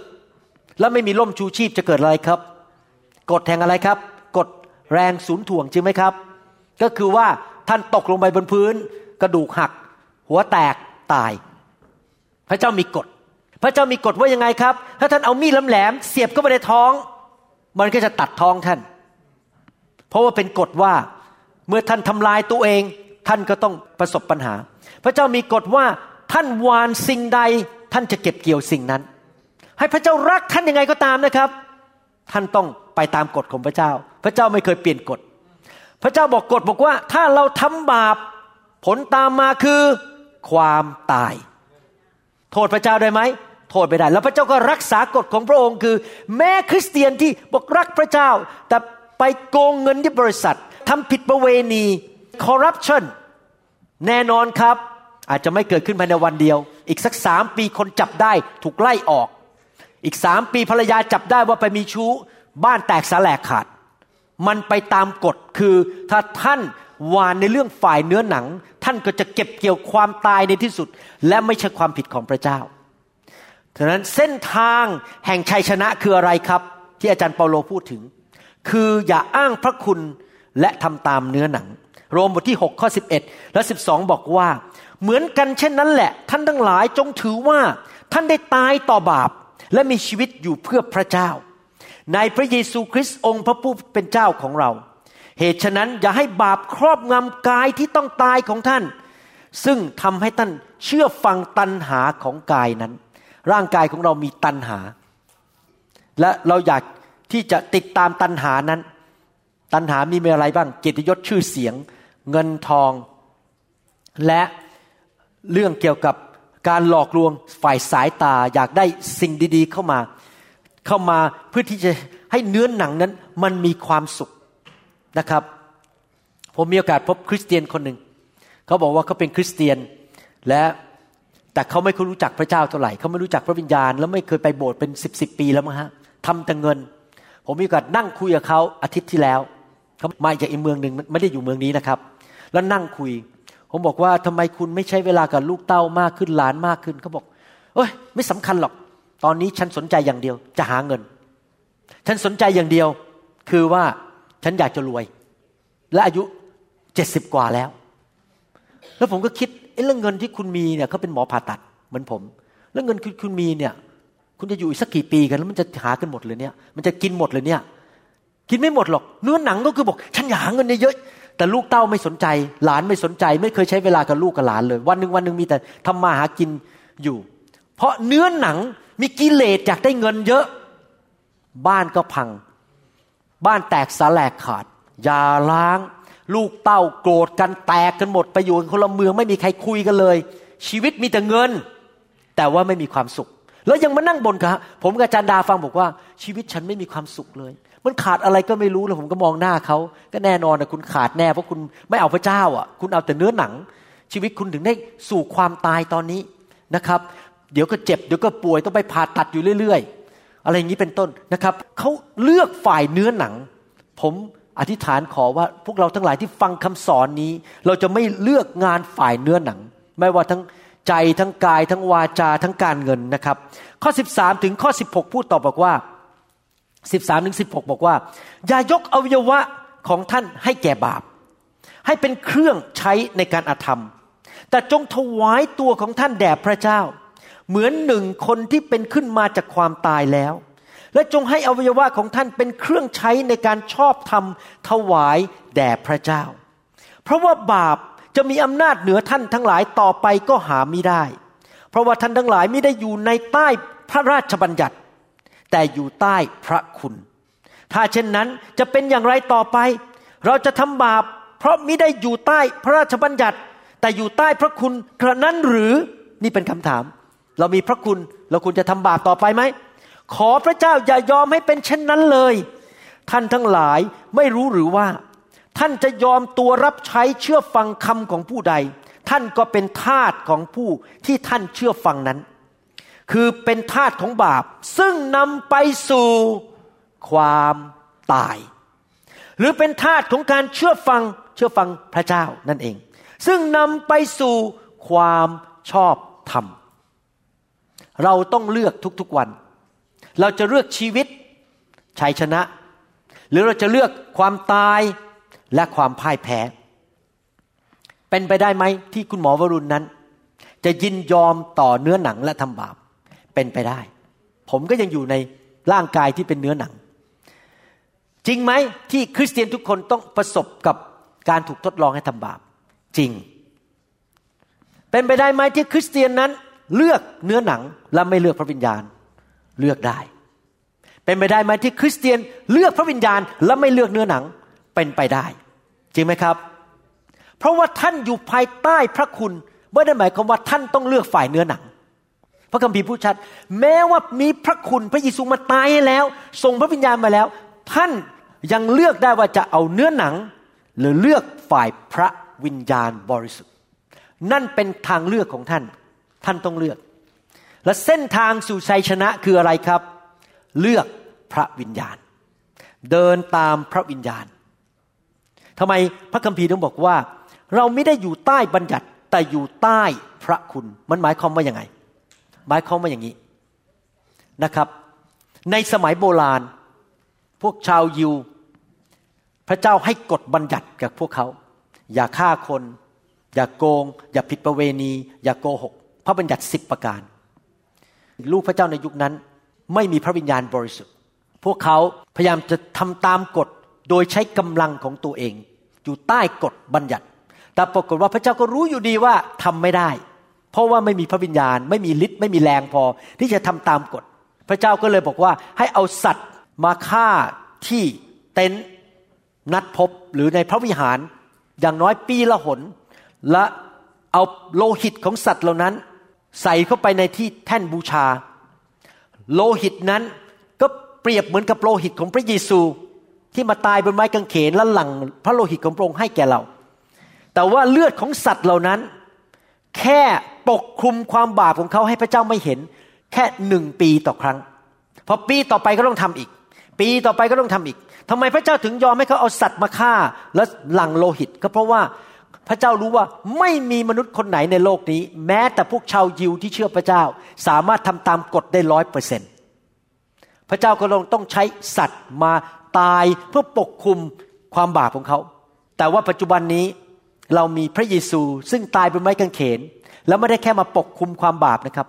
แล้วไม่มีร่มชูชีพจะเกิดอะไรครับ กฎแห่งอะไรครับ กฎแรงศูนย์ถ่วงจริงไหมครับ ก็คือว่าท่านตกลงไปบนพื้น กระดูกหัก หัวแตกตาย พระเจ้ามีกฎ พระเจ้ามีกฎว่ายังไงครับ ถ้าท่านเอามีดแหลมๆเสียบเข้าไปในท้อง มันก็จะตัดท้องท่าน เพราะว่าเป็นกฎว่าเมื่อท่านทำลายตัวเอง ท่านก็ต้องประสบปัญหา พระเจ้ามีกฎว่าท่านวานสิ่งใด ท่านจะเก็บเกี่ยวสิ่งนั้น ให้พระเจ้ารักท่านยังไงก็ตามนะครับ ท่านต้องไปตามกฎของพระเจ้า พระเจ้าไม่เคยเปลี่ยนกฎ พระเจ้าบอกกฎบอกว่าถ้าเราทำบาปผลตามมาคือความตาย โทษพระเจ้าได้ไหม โทษไม่ได้ แล้วพระเจ้าก็รักษากฎของพระองค์คือ แม้คริสเตียนที่บอกรักพระเจ้า แต่ไปโกงเงินที่บริษัททำผิดประเวณีคอร์รัปชันแน่นอนครับ อาจจะไม่เกิดขึ้นภายในวันเดียว อีกสักสามปีคนจับได้ถูกไล่ออก อีกสามปีภรรยาจับได้ว่าไปมีชู้ บ้านแตกสาแหลกขาด มันไปตามกฎคือถ้าท่านวานในเรื่องฝ่ายเนื้อหนัง ท่านก็จะเก็บเกี่ยวความตายในที่สุด และไม่ใช่ความผิดของพระเจ้า ฉะนั้นเส้นทางแห่งชัยชนะคืออะไรครับ ที่อาจารย์เปาโลพูดถึง คืออย่าอ้างพระคุณและทำตามเนื้อหนัง โรมบทที่ 6 ข้อ 11 และ 12 บอกว่า เหมือนกันเช่นนั้นแหละ ท่านทั้งหลายจงถือว่าท่านได้ตายต่อบาป และมีชีวิตอยู่เพื่อพระเจ้า ในพระเยซูคริสต์องค์พระผู้เป็นเจ้าของเรา เหตุฉะนั้นอย่าให้บาปครอบงำกายที่ต้องตายของท่าน ซึ่งทำให้ท่านเชื่อฟังตันหาของกายนั้น ร่างกายของเรามีตันหา และเราอยากที่จะติดตามตันหานั้น ตันหามีอะไรบ้างเกียรติยศชื่อเสียง เงินทอง และเรื่องเกี่ยวกับการหลอกลวงฝ่ายสายตา อยากได้สิ่งดี ๆ เข้ามา เข้ามาเพื่อที่จะให้เนื้อหนังนั้น มันมีความสุขนะครับ ผมมีโอกาสพบคริสเตียนคนหนึ่งเขาบอกว่าเขาเป็นคริสเตียนและ แต่เขาไม่เคยรู้จักพระเจ้าเท่าไหร่เขาไม่รู้จักพระวิญญาณ แล้วไม่เคยไปโบสถ์เป็นสิบสิบปีแล้วมั้งฮะทำแต่เงิน ผมมีโอกาสนั่งคุยกับเขาอาทิตย์ที่แล้วเขามาจากอีกเมืองหนึ่งไม่ได้อยู่เมืองนี้นะครับ แล้วนั่งคุย ผมบอกว่าทำไมคุณไม่ใช้เวลากับลูกเต้ามากขึ้นหลานมากขึ้นเขาบอกเอ้ยไม่สำคัญหรอก ตอนนี้ฉันสนใจอย่างเดียว จะหาเงิน ฉันสนใจอย่างเดียว คือว่าฉันอยากจะรวย และอายุเจ็ดสิบกว่าแล้ว แล้วผมก็คิด เรื่องเงินที่คุณมีเนี่ยเขาเป็นหมอผ่าตัดเหมือนผม แล้วเงินคุณคุณมีเนี่ย คุณจะอยู่อีกสักกี่ปีกันแล้วมันจะหากันหมดเลยเนี่ย มันจะกินหมดเลยเนี่ย กินไม่หมดหรอกเนื้อหนังก็คือบอก ฉันอยากหาเงินเยอะแต่ลูกเต้าไม่สนใจ หลานไม่สนใจ ไม่เคยใช้เวลากับลูกกับหลานเลย วันหนึ่งวันหนึ่งมีแต่ทำมาหากินอยู่ เพราะเนื้อหนังมีกิเลสอยากได้เงินเยอะ บ้านก็พัง บ้านแตกสาแหลกขาดยาล้าง ลูกเต้าโกรธกันแตกกันหมดไปอยู่คนละเมืองไม่มีใครคุยกันเลย ชีวิตมีแต่เงิน แต่ว่าไม่มีความสุข แล้วยังมานั่งบนครับผมกับจารย์ดาฟังบอกว่า ชีวิตฉันไม่มีความสุขเลย มันขาดอะไรก็ไม่รู้แล้วผมก็มองหน้าเขาก็แน่นอนนะคุณขาดแน่เพราะคุณไม่เอาพระเจ้าอะ คุณเอาแต่เนื้อหนัง ชีวิตคุณถึงได้สู่ความตายตอนนี้นะครับ เดี๋ยวก็เจ็บเดี๋ยวก็ป่วยต้องไปผ่าตัดอยู่เรื่อย ๆ อะไรอย่างนี้เป็นต้นนะครับเขาเลือกฝ่ายเนื้อหนัง ผม อธิษฐานขอว่าพวกเราทั้งหลายที่ฟังคำสอนนี้ เราจะไม่เลือกงานฝ่ายเนื้อหนัง ไม่ว่าทั้งใจทั้งกาย ทั้งวาจาทั้งการเงินนะครับ ข้อ 13 ถึงข้อ 16 พูดต่อบอกว่า 13ถึง16 บอกว่า อย่ายกอวัยวะของท่านให้แก่บาป ให้เป็นเครื่องใช้ในการอาธรรม แต่จงถวายตัวของท่านแด่พระเจ้า เหมือนหนึ่งคนที่เป็นขึ้นมาจากความตายแล้ว และจงให้อวัยวะของท่านเป็นเครื่องใช้ในการชอบธรรมถวายแด่พระเจ้า เพราะว่าบาปจะมีอำนาจเหนือท่านทั้งหลายต่อไปก็หาไม่ได้ เพราะว่าท่านทั้งหลายไม่ได้อยู่ในใต้พระราชบัญญัติ แต่อยู่ใต้พระคุณ ถ้าเช่นนั้นจะเป็นอย่างไรต่อไป เราจะทำบาป เพราะมิได้อยู่ใต้พระราชบัญญัติ แต่อยู่ใต้พระคุณกระนั้นหรือนี่เป็นคำถาม เรามีพระคุณเราคุณจะทำบาปต่อไปไหม ขอพระเจ้าอย่ายอมให้เป็นเช่นนั้นเลย ท่านทั้งหลายไม่รู้หรือว่า ท่านจะยอมตัวรับใช้เชื่อฟังคำของผู้ใด ท่านก็เป็นทาสของผู้ที่ท่านเชื่อฟังนั้น คือเป็นทาสของบาป ซึ่งนำไปสู่ความตาย หรือเป็นทาสของการเชื่อฟังเชื่อฟังพระเจ้านั่นเอง ซึ่งนำไปสู่ความชอบธรรม เราต้องเลือกทุกๆวัน เราจะเลือกชีวิตชัยชนะ หรือเราจะเลือกความตายและความพ่ายแพ้ เป็นไปได้ไหมที่คุณหมอวรุณนั้น จะยินยอมต่อเนื้อหนังและทำบาปเป็นไปได้ ผมก็ยังอยู่ในร่างกายที่เป็นเนื้อหนัง จริงไหมที่คริสเตียนทุกคนต้องประสบกับการถูกทดลองให้ทำบาป จริง เป็นไปได้ไหมที่คริสเตียนนั้นเลือกเนื้อหนังและไม่เลือกพระวิญญาณ เลือกได้ เป็นไปได้ไหมที่คริสเตียนเลือกพระวิญญาณและไม่เลือกเนื้อหนังเป็นไปได้ จริงไหมครับ เพราะว่าท่านอยู่ภายใต้พระคุณไม่ได้หมายความว่าท่านต้องเลือกฝ่ายเนื้อหนัง พระคัมภีร์พูดชัด แม้ว่ามีพระคุณพระเยซูมาตายแล้วส่งพระวิญญาณมาแล้ว ท่านยังเลือกได้ว่าจะเอาเนื้อหนัง หรือเลือกฝ่ายพระวิญญาณบริสุทธิ์ นั่นเป็นทางเลือกของท่าน ท่านต้องเลือก และเส้นทางสู่ชัยชนะคืออะไรครับ เลือกพระวิญญาณ เดินตามพระวิญญาณทำไมพระคัมภีร์ต้องบอกว่า เราไม่ได้อยู่ใต้บัญญัติแต่อยู่ใต้พระคุณ มันหมายความว่าอย่างไง หมายความว่าอย่างนี้นะครับ ในสมัยโบราณ พวกชาวยิว พระเจ้าให้กฎบัญญัติกับพวกเขา อย่าฆ่าคน อย่าโกง อย่าผิดประเวณี อย่าโกหก พระบัญญัติสิบประการ ลูกพระเจ้าในยุคนั้น ไม่มีพระวิญญาณบริสุทธิ์ พวกเขาพยายามจะทำตามกฎโดยใช้กำลังของตัวเอง อยู่ใต้กฎบัญญัติ แต่ปรากฏว่าพระเจ้าก็รู้อยู่ดีว่าทำไม่ได้ เพราะว่าไม่มีพระวิญญาณ ไม่มีฤทธิ์ไม่มีแรงพอที่จะทำตามกฎ พระเจ้าก็เลยบอกว่าให้เอาสัตว์มาฆ่าที่เต็นท์นัดพบหรือในพระวิหารอย่างน้อยปีละหนและเอาโลหิตของสัตว์เหล่านั้น ใส่เข้าไปในที่แท่นบูชา โลหิตนั้นก็เปรียบเหมือนกับโลหิตของพระเยซูที่มาตายบนไม้กางเขนและหลังพระโลหิตของพระองค์ให้แก่เรา แต่ว่าเลือดของสัตว์เหล่านั้น แค่ปกคลุมความบาปของเขาให้พระเจ้าไม่เห็น แค่หนึ่งปีต่อครั้งพอปีต่อไปก็ต้องทำอีก ปีต่อไปก็ต้องทำอีกทำไมพระเจ้าถึงยอมให้เขาเอาสัตว์มาฆ่า แล้วหลังโลหิต ก็เพราะว่า พระเจ้ารู้ว่าไม่มีมนุษย์คนไหนในโลกนี้ แม้แต่พวกชาวยิวที่เชื่อพระเจ้า สามารถทำตามกฎได้ร้อยเปอร์เซ็นต์พระเจ้าก็ลงต้องใช้สัตว์มาตายเพื่อปกคุมความบาปของเขา แต่ว่าปัจจุบันนี้เรามีพระเยซูซึ่งตายบนไม้กางเขน แล้วไม่ได้แค่มาปกคุมความบาปนะครับ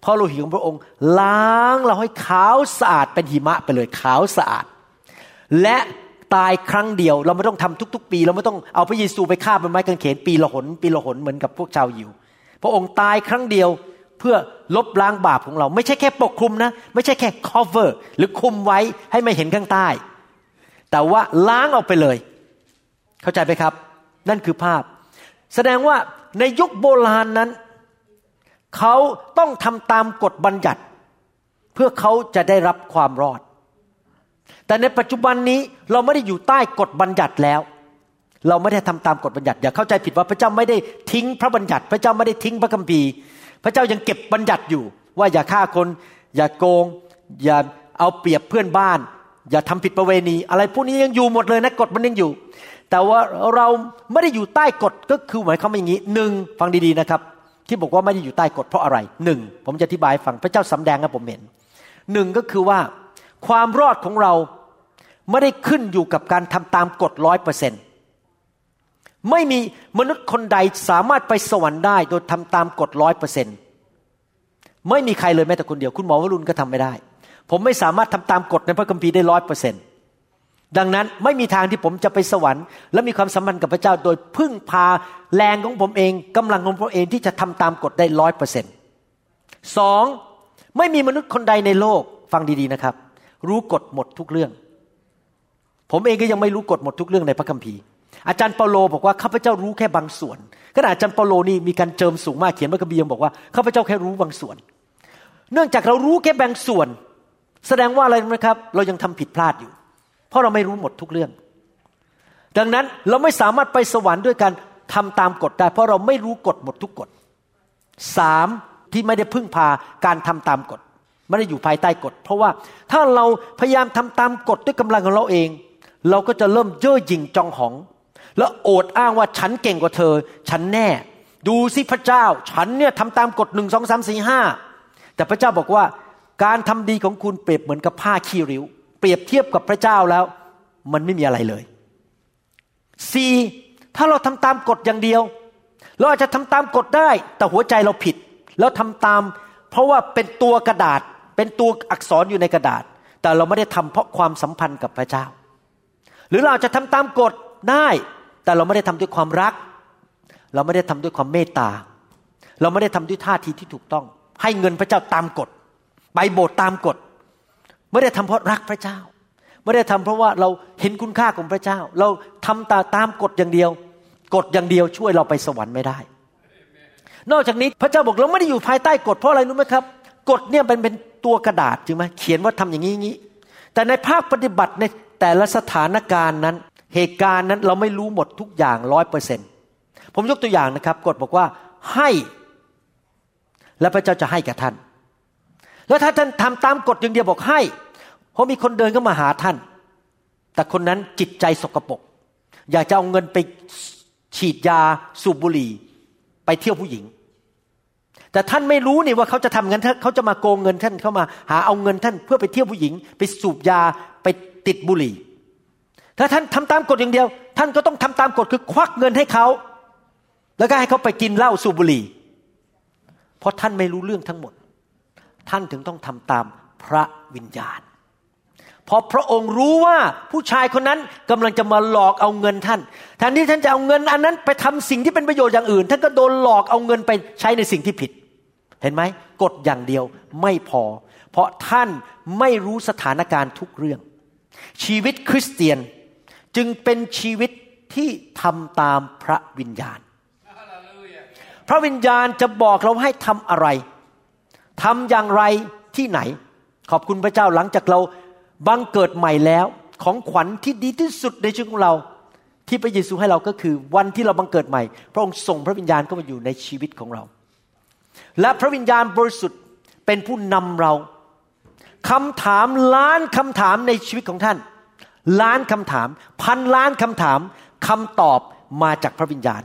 เพราะโลหิตของพระองค์ ล้างเราให้ขาวสะอาดเป็นหิมะไปเลยขาวสะอาด และ ตายครั้งเดียว เราไม่ต้องทำทุก ๆ ปี เราไม่ต้องเอาพระเยซูไปฆ่าบนไม้กางเขนปีละหน ปีละหนเหมือนกับพวกชาวยิว พระองค์ตายครั้งเดียวเพื่อลบล้างบาปของเรา ไม่ใช่แค่ปกคลุมนะ ไม่ใช่แค่ cover หรือคุมไว้ให้ไม่เห็นข้างใต้ แต่ว่าล้างออกไปเลย เข้าใจไหมครับ นั่นคือภาพ แสดงว่าในยุคโบราณนั้น เขาต้องทำตามกฎบัญญัติ เพื่อเขาจะได้รับความรอด แต่ในปัจจุบันนี้เราไม่ได้อยู่ใต้กฎบัญญัติแล้ว เราไม่ได้ทำตามกฎบัญญัติ อย่าเข้าใจผิดว่าพระเจ้าไม่ได้ทิ้งพระบัญญัติ พระเจ้าไม่ได้ทิ้งพระคัมภีร์ พระเจ้ายังเก็บบัญญัติอยู่ ว่าอย่าฆ่าคน อย่าโกง อย่าเอาเปรียบเพื่อนบ้าน อย่าทำผิดประเวณี อะไรพวกนี้ยังอยู่หมดเลยนะกฎมันยังอยู่ แต่ว่าเราไม่ได้อยู่ใต้กฎก็คือหมายความว่าอย่างนี้หนึ่งฟังดีๆนะครับ ที่บอกว่าไม่ได้อยู่ใต้กฎเพราะอะไรหนึ่งผมจะอธิบายฟังพระเจ้าสำแดงให้ผมเห็นหนึ่งก็คือว่า ความรอดของเราไม่ได้ขึ้นอยู่กับการทำตามกฎร้อยเปอร์เซ็นต์ไม่มีมนุษย์คนใดสามารถไปสวรรค์ได้โดยทำตามกฎร้อยเปอร์เซ็นต์ไม่มีใครเลยแม้แต่คนเดียว คุณหมอวรุณก็ทำไม่ได้ ผมไม่สามารถทำตามกฎในพระคัมภีร์ได้ร้อยเปอร์เซ็นต์ดังนั้นไม่มีทางที่ผมจะไปสวรรค์ และมีความสัมพันธ์กับพระเจ้า โดยพึ่งพาแรงของผมเองกำลังของผมเองที่จะทำตามกฎได้ร้อยเปอร์เซ็นต์สองไม่มีมนุษย์คนใดในโลกฟังดีๆนะครับ รู้กฎหมดทุกเรื่อง ผมเองก็ยังไม่รู้กฎหมดทุกเรื่องในพระคัมภีร์ อาจารย์เปาโลบอกว่าข้าพเจ้ารู้แค่บางส่วนขณะอาจารย์เปาโลนี่มีการเจิมสูงมากเขียนพระคัมภีร์ยังบอกว่าข้าพเจ้าแค่รู้บางส่วน เนื่องจากเรารู้แค่บางส่วน แสดงว่าอะไรนะครับ เรายังทำผิดพลาดอยู่ เพราะเราไม่รู้หมดทุกเรื่อง ดังนั้นเราไม่สามารถไปสวรรค์ด้วยการทำตามกฎได้ เพราะเราไม่รู้กฎหมดทุกกฎสามที่ไม่ได้พึ่งพาการทำตามกฎ ไม่ได้อยู่ภายใต้กฎ เพราะว่าถ้าเราพยายามทำตามกฎด้วยกำลังของเราเอง เราก็จะเริ่มเย่อหยิ่งจองหอง แล้วโอดอ้างว่าฉันเก่งกว่าเธอ ฉันแน่ ดูสิพระเจ้า ฉันเนี่ยทำตามกฎหนึ่งสองสามสี่ห้าแต่พระเจ้าบอกว่าการทำดีของคุณเปรียบเหมือนกับผ้าขี้ริ้ว เปรียบเทียบกับพระเจ้าแล้ว มันไม่มีอะไรเลยสี่ถ้าเราทำตามกฎอย่างเดียว เราอาจจะทำตามกฎได้ แต่หัวใจเราผิด แล้วทำตาม เพราะว่าเป็นตัวกระดาษ เป็นตัวอักษรอยู่ในกระดาษ แต่เราไม่ได้ทำเพราะความสัมพันธ์กับพระเจ้า หรือเราอาจจะทำตามกฎได้ แต่เราไม่ได้ทำด้วยความรัก เราไม่ได้ทำด้วยความเมตตา เราไม่ได้ทำด้วยท่าทีที่ถูกต้อง ให้เงินพระเจ้าตามกฎ ไปโบสถ์ตามกฎ ไม่ได้ทำเพราะรักพระเจ้า ไม่ได้ทำเพราะว่าเราเห็นคุณค่าของพระเจ้า เราทำตาตามกฎอย่างเดียว กฎอย่างเดียวช่วยเราไปสวรรค์ไม่ได้นอกจากนี้พระเจ้าบอกเราไม่ได้อยู่ภายใต้กฎเพราะอะไรรู้ไหมครับ กฎเนี่ยเป็นเป็นตัวกระดาษจริงไหมเขียนว่าทำอย่างนี้นี้ แต่ในภาคปฏิบัติในแต่ละสถานการณ์นั้น เหตุการณ์นั้นเราไม่รู้หมดทุกอย่างร้อยเปอร์เซ็นผมยกตัวอย่างนะครับกฎบอกว่าให้และพระเจ้าจะให้แก่ท่าน แล้วถ้าท่านทำตามกฎอย่างเดียวบอกให้เพราะมีคนเดินเข้ามาหาท่าน แต่คนนั้นจิตใจสกปรกอยากจะเอาเงินไปฉีดยาสูบบุหรี่ ไปเที่ยวผู้หญิง แต่ท่านไม่รู้นี่ว่าเขาจะทำเงินเขาจะมาโกงเงินท่านเข้ามา หาเอาเงินท่านเพื่อไปเที่ยวผู้หญิง ไปสูบยาไปติดบุหรี่ ถ้าท่านทำตามกฎอย่างเดียว ท่านก็ต้องทำตามกฎคือควักเงินให้เขาแล้วก็ให้เขาไปกินเหล้าสูบบุหรี่ เพราะท่านไม่รู้เรื่องทั้งหมด ท่านถึงต้องทำตามพระวิญญาณเพราะพระองค์รู้ว่าผู้ชายคนนั้นกำลังจะมาหลอกเอาเงินท่านแทนที่ท่านจะเอาเงินอันนั้นไปทำสิ่งที่เป็นประโยชน์อย่างอื่น ท่านก็โดนหลอกเอาเงินไปใช้ในสิ่งที่ผิด เห็นไหมกฎอย่างเดียวไม่พอ เพราะท่านไม่รู้สถานการณ์ทุกเรื่อง ชีวิตคริสเตียนจึงเป็นชีวิตที่ทำตามพระวิญญาณ พระวิญญาณจะบอกเราให้ทำอะไรทำอย่างไรที่ไหน ขอบคุณพระเจ้าหลังจากเราบังเกิดใหม่แล้วของขวัญที่ดีที่สุดในชีวิตของเรา ที่พระเยซูให้เราก็คือวันที่เราบังเกิดใหม่ พระองค์ส่งพระวิญญาณเข้ามาอยู่ในชีวิตของเรา และพระวิญญาณบริสุทธิ์เป็นผู้นำเราคำถามล้านคำถามในชีวิตของท่าน ล้านคำถาม พันล้านคำถามคำตอบมาจากพระวิญญาณ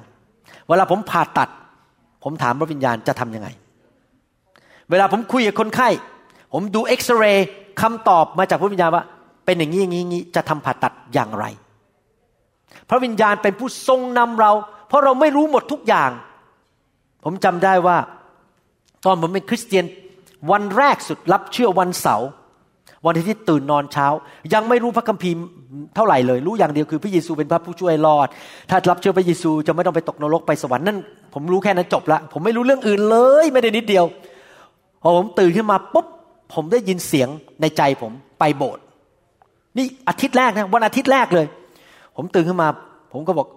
เวลาผมผ่าตัด ผมถามพระวิญญาณจะทำยังไง เวลาผมคุยกับคนไข้ ผมดูเอ็กซเรย์คำตอบมาจากพระวิญญาณว่า เป็นอย่างนี้อย่างนี้จะทำผ่าตัดอย่างไร พระวิญญาณเป็นผู้ทรงนำเรา เพราะเราไม่รู้หมดทุกอย่าง ผมจำได้ว่า ตอนผมเป็นคริสเตียนวันแรกสุดรับเชื่อวันเสาร์วันที่ตื่นนอนเช้า ยังไม่รู้พระคัมภีร์เท่าไหร่เลย รู้อย่างเดียวคือพระเยซูเป็นพระผู้ช่วยรอด ถ้ารับเชื่อพระเยซูจะไม่ต้องไปตกนรกไปสวรรค์นั่นผมรู้แค่นั้นจบละผมไม่รู้เรื่องอื่นเลยไม่ได้นิดเดียวพอผมตื่นขึ้นมาปุ๊บผมได้ยินเสียงในใจผมไปโบสถ์นี่อาทิตย์แรกนะวันอาทิตย์แรกเลย ผมตื่นขึ้นมา ผมก็บอก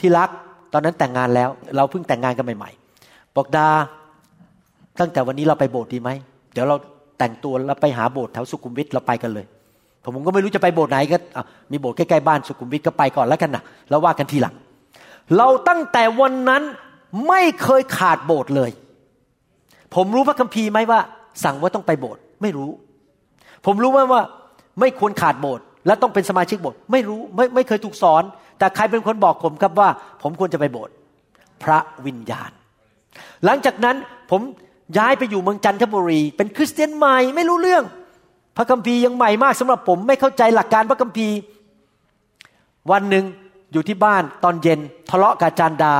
ที่รักตอนนั้นแต่งงานแล้ว เราเพิ่งแต่งงานกันใหม่ ๆ บอกดา ตั้งแต่วันนี้เราไปโบสถ์ดีไหมเดี๋ยวเราแต่งตัวแล้วไปหาโบสถ์แถวสุขุมวิทเราไปกันเลย ผมก็ไม่รู้จะไปโบสถ์ไหนก็มีโบสถ์ใกล้ๆบ้านสุขุมวิทก็ไปก่อนแล้วกันนะแล้วว่ากันทีหลัง เราตั้งแต่วันนั้นไม่เคยขาดโบสถ์เลย ผมรู้พระคัมภีร์ไหมว่า สั่งว่าต้องไปโบสถ์ไม่รู้ ผมรู้ไหมว่าไม่ควรขาดโบสถ์และต้องเป็นสมาชิกโบสถ์ไม่รู้ไม่ไม่เคยถูกสอน แต่ใครเป็นคนบอกผมครับว่า ผมควรจะไปโบสถ์พระวิญญาณ หลังจากนั้นผม ย้ายไปอยู่เมืองจันทบุรี เป็นคริสเตียนใหม่ไม่รู้เรื่อง พระคัมภีร์ยังใหม่มากสำหรับผม ไม่เข้าใจหลักการพระคัมภีร์ วันหนึ่งอยู่ที่บ้านตอนเย็นทะเลาะกับอาจารดา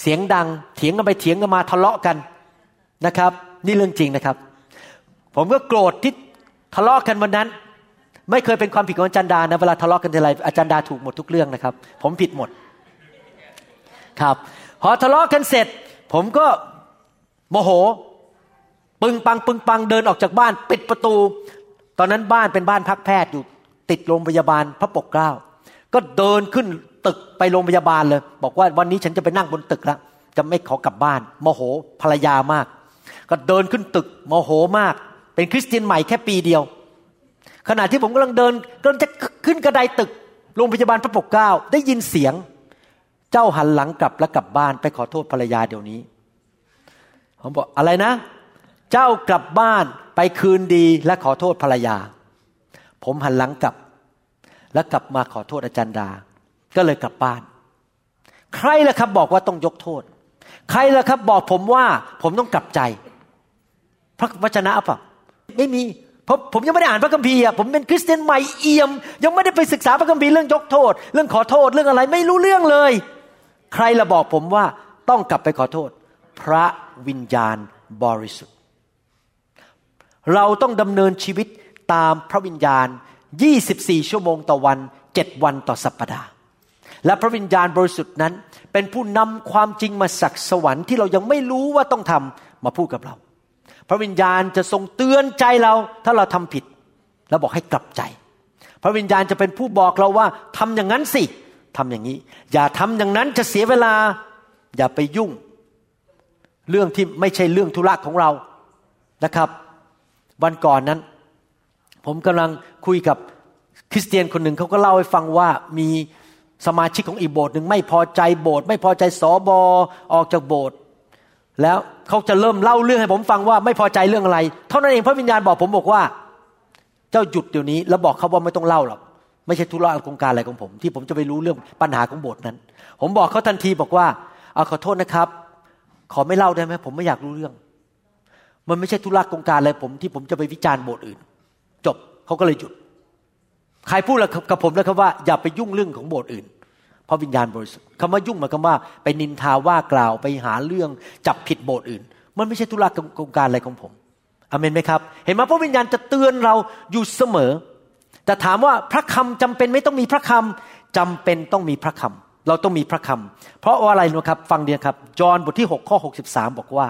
เสียงดัง เถียงกันไปเถียงกันมาทะเลาะกันนะครับ นี่เรื่องจริงนะครับ ผมก็โกรธที่ทะเลาะกันวันนั้น ไม่เคยเป็นความผิดของอาจารย์ดานะเวลาทะเลาะกันทีไรอาจารย์ดาถูกหมดทุกเรื่องนะครับ ผมผิดหมดครับ พอทะเลาะกันเสร็จ ผมก็ โมโห ปึงปังปึงปังเดินออกจากบ้าน ปิดประตู ตอนนั้นบ้านเป็นบ้านพักแพทย์อยู่ติดโรงพยาบาลพระปกเกล้า ก็เดินขึ้นตึกไปโรงพยาบาลเลย บอกว่าวันนี้ฉันจะไปนั่งบนตึกแล้วจะไม่ขอกลับบ้าน โมโหภรรยามาก ก็เดินขึ้นตึกโมโหมาก เป็นคริสเตียนใหม่แค่ปีเดียว ขณะที่ผมกำลังเดินกำลังจะขึ้นกระไดตึกโรงพยาบาลพระปกเกล้าได้ยินเสียง เจ้าหันหลังกลับแล้วกลับบ้านไปขอโทษภรรยาเดี๋ยวนี้ ผมบอกอะไรนะ เจ้ากลับบ้านไปคืนดีและขอโทษภรรยา ผมหันหลังกลับ แล้วกลับมาขอโทษอาจารย์ดา ก็เลยกลับบ้าน ใครล่ะครับบอกว่าต้องยกโทษ ใครล่ะครับบอกผมว่าผมต้องกลับใจ พระวจนะเปล่าไม่มีเพราะผมยังไม่ได้อ่านพระคัมภีร์อะผมเป็นคริสเตียนใหม่เอี่ยม ยังไม่ได้ไปศึกษาพระคัมภีร์เรื่องยกโทษ เรื่องขอโทษเรื่องอะไรไม่รู้เรื่องเลย ใครละบอกผมว่าต้องกลับไปขอโทษ พระวิญญาณบริสุทธิ์ เราต้องดำเนินชีวิตตามพระวิญญาณ 24 ชั่วโมงต่อวัน 7 วันต่อสัปปดาห์ และพระวิญญาณบริสุทธิ์นั้น เป็นผู้นำความจริงมาสักสวรรค์ที่เรายังไม่รู้ว่าต้องทำมาพูดกับเรา พระวิญญาณจะทรงเตือนใจเราถ้าเราทำผิด แล้วบอกให้กลับใจ พระวิญญาณจะเป็นผู้บอกเราว่าทำอย่างนั้นสิทำอย่างนี้ อย่าทำอย่างนั้นจะเสียเวลา อย่าไปยุ่ง เรื่องที่ไม่ใช่เรื่องธุระของเรานะครับ วันก่อนนั้น ผมกำลังคุยกับคริสเตียนคนหนึ่งเขาก็เล่าให้ฟังว่ามีสมาชิกของอีกโบสถ์หนึ่งไม่พอใจโบสถ์ไม่พอใจสอบอออกจากโบสถ์แล้วเขาจะเริ่มเล่าเรื่องให้ผมฟังว่าไม่พอใจเรื่องอะไร เท่านั้นเองพระวิญญาณบอกผมบอกว่า เจ้าหยุดเดี๋ยวนี้ แล้วบอกเขาว่าไม่ต้องเล่าหรอกไม่ใช่ธุระโครงการอะไรของผม ที่ผมจะไปรู้เรื่องปัญหาของโบสถ์นั้น ผมบอกเขาทันทีบอกว่าเอาขอโทษนะครับ ขอไม่เล่าได้ไหมผมไม่อยากรู้เรื่อง มันไม่ใช่ธุระโครงการอะไรผมที่ผมจะไปวิจารณ์โบสถ์อื่น จบเขาก็เลยหยุด ใครพูดกับผมแล้วครับว่า อย่าไปยุ่งเรื่องของโบสถ์อื่น เพราะวิญญาณบริสุทธิ์คำว่ายุ่งหมายความว่าไปนินทาว่ากล่าวไปหาเรื่องจับผิดโบสถ์อื่น มันไม่ใช่ธุระโครงการอะไรของผมอเมนไหมครับ เห็นไหมพระวิญญาณจะเตือนเราอยู่เสมอ แต่ถามว่าพระคำจำเป็นไม่ต้องมีพระคำจำเป็นต้องมีพระคำ เราต้องมีพระคำเพราะว่าอะไรนะครับ ฟังเดียครับจอห์นบทที่ 6 ข้อ 63 บอกว่า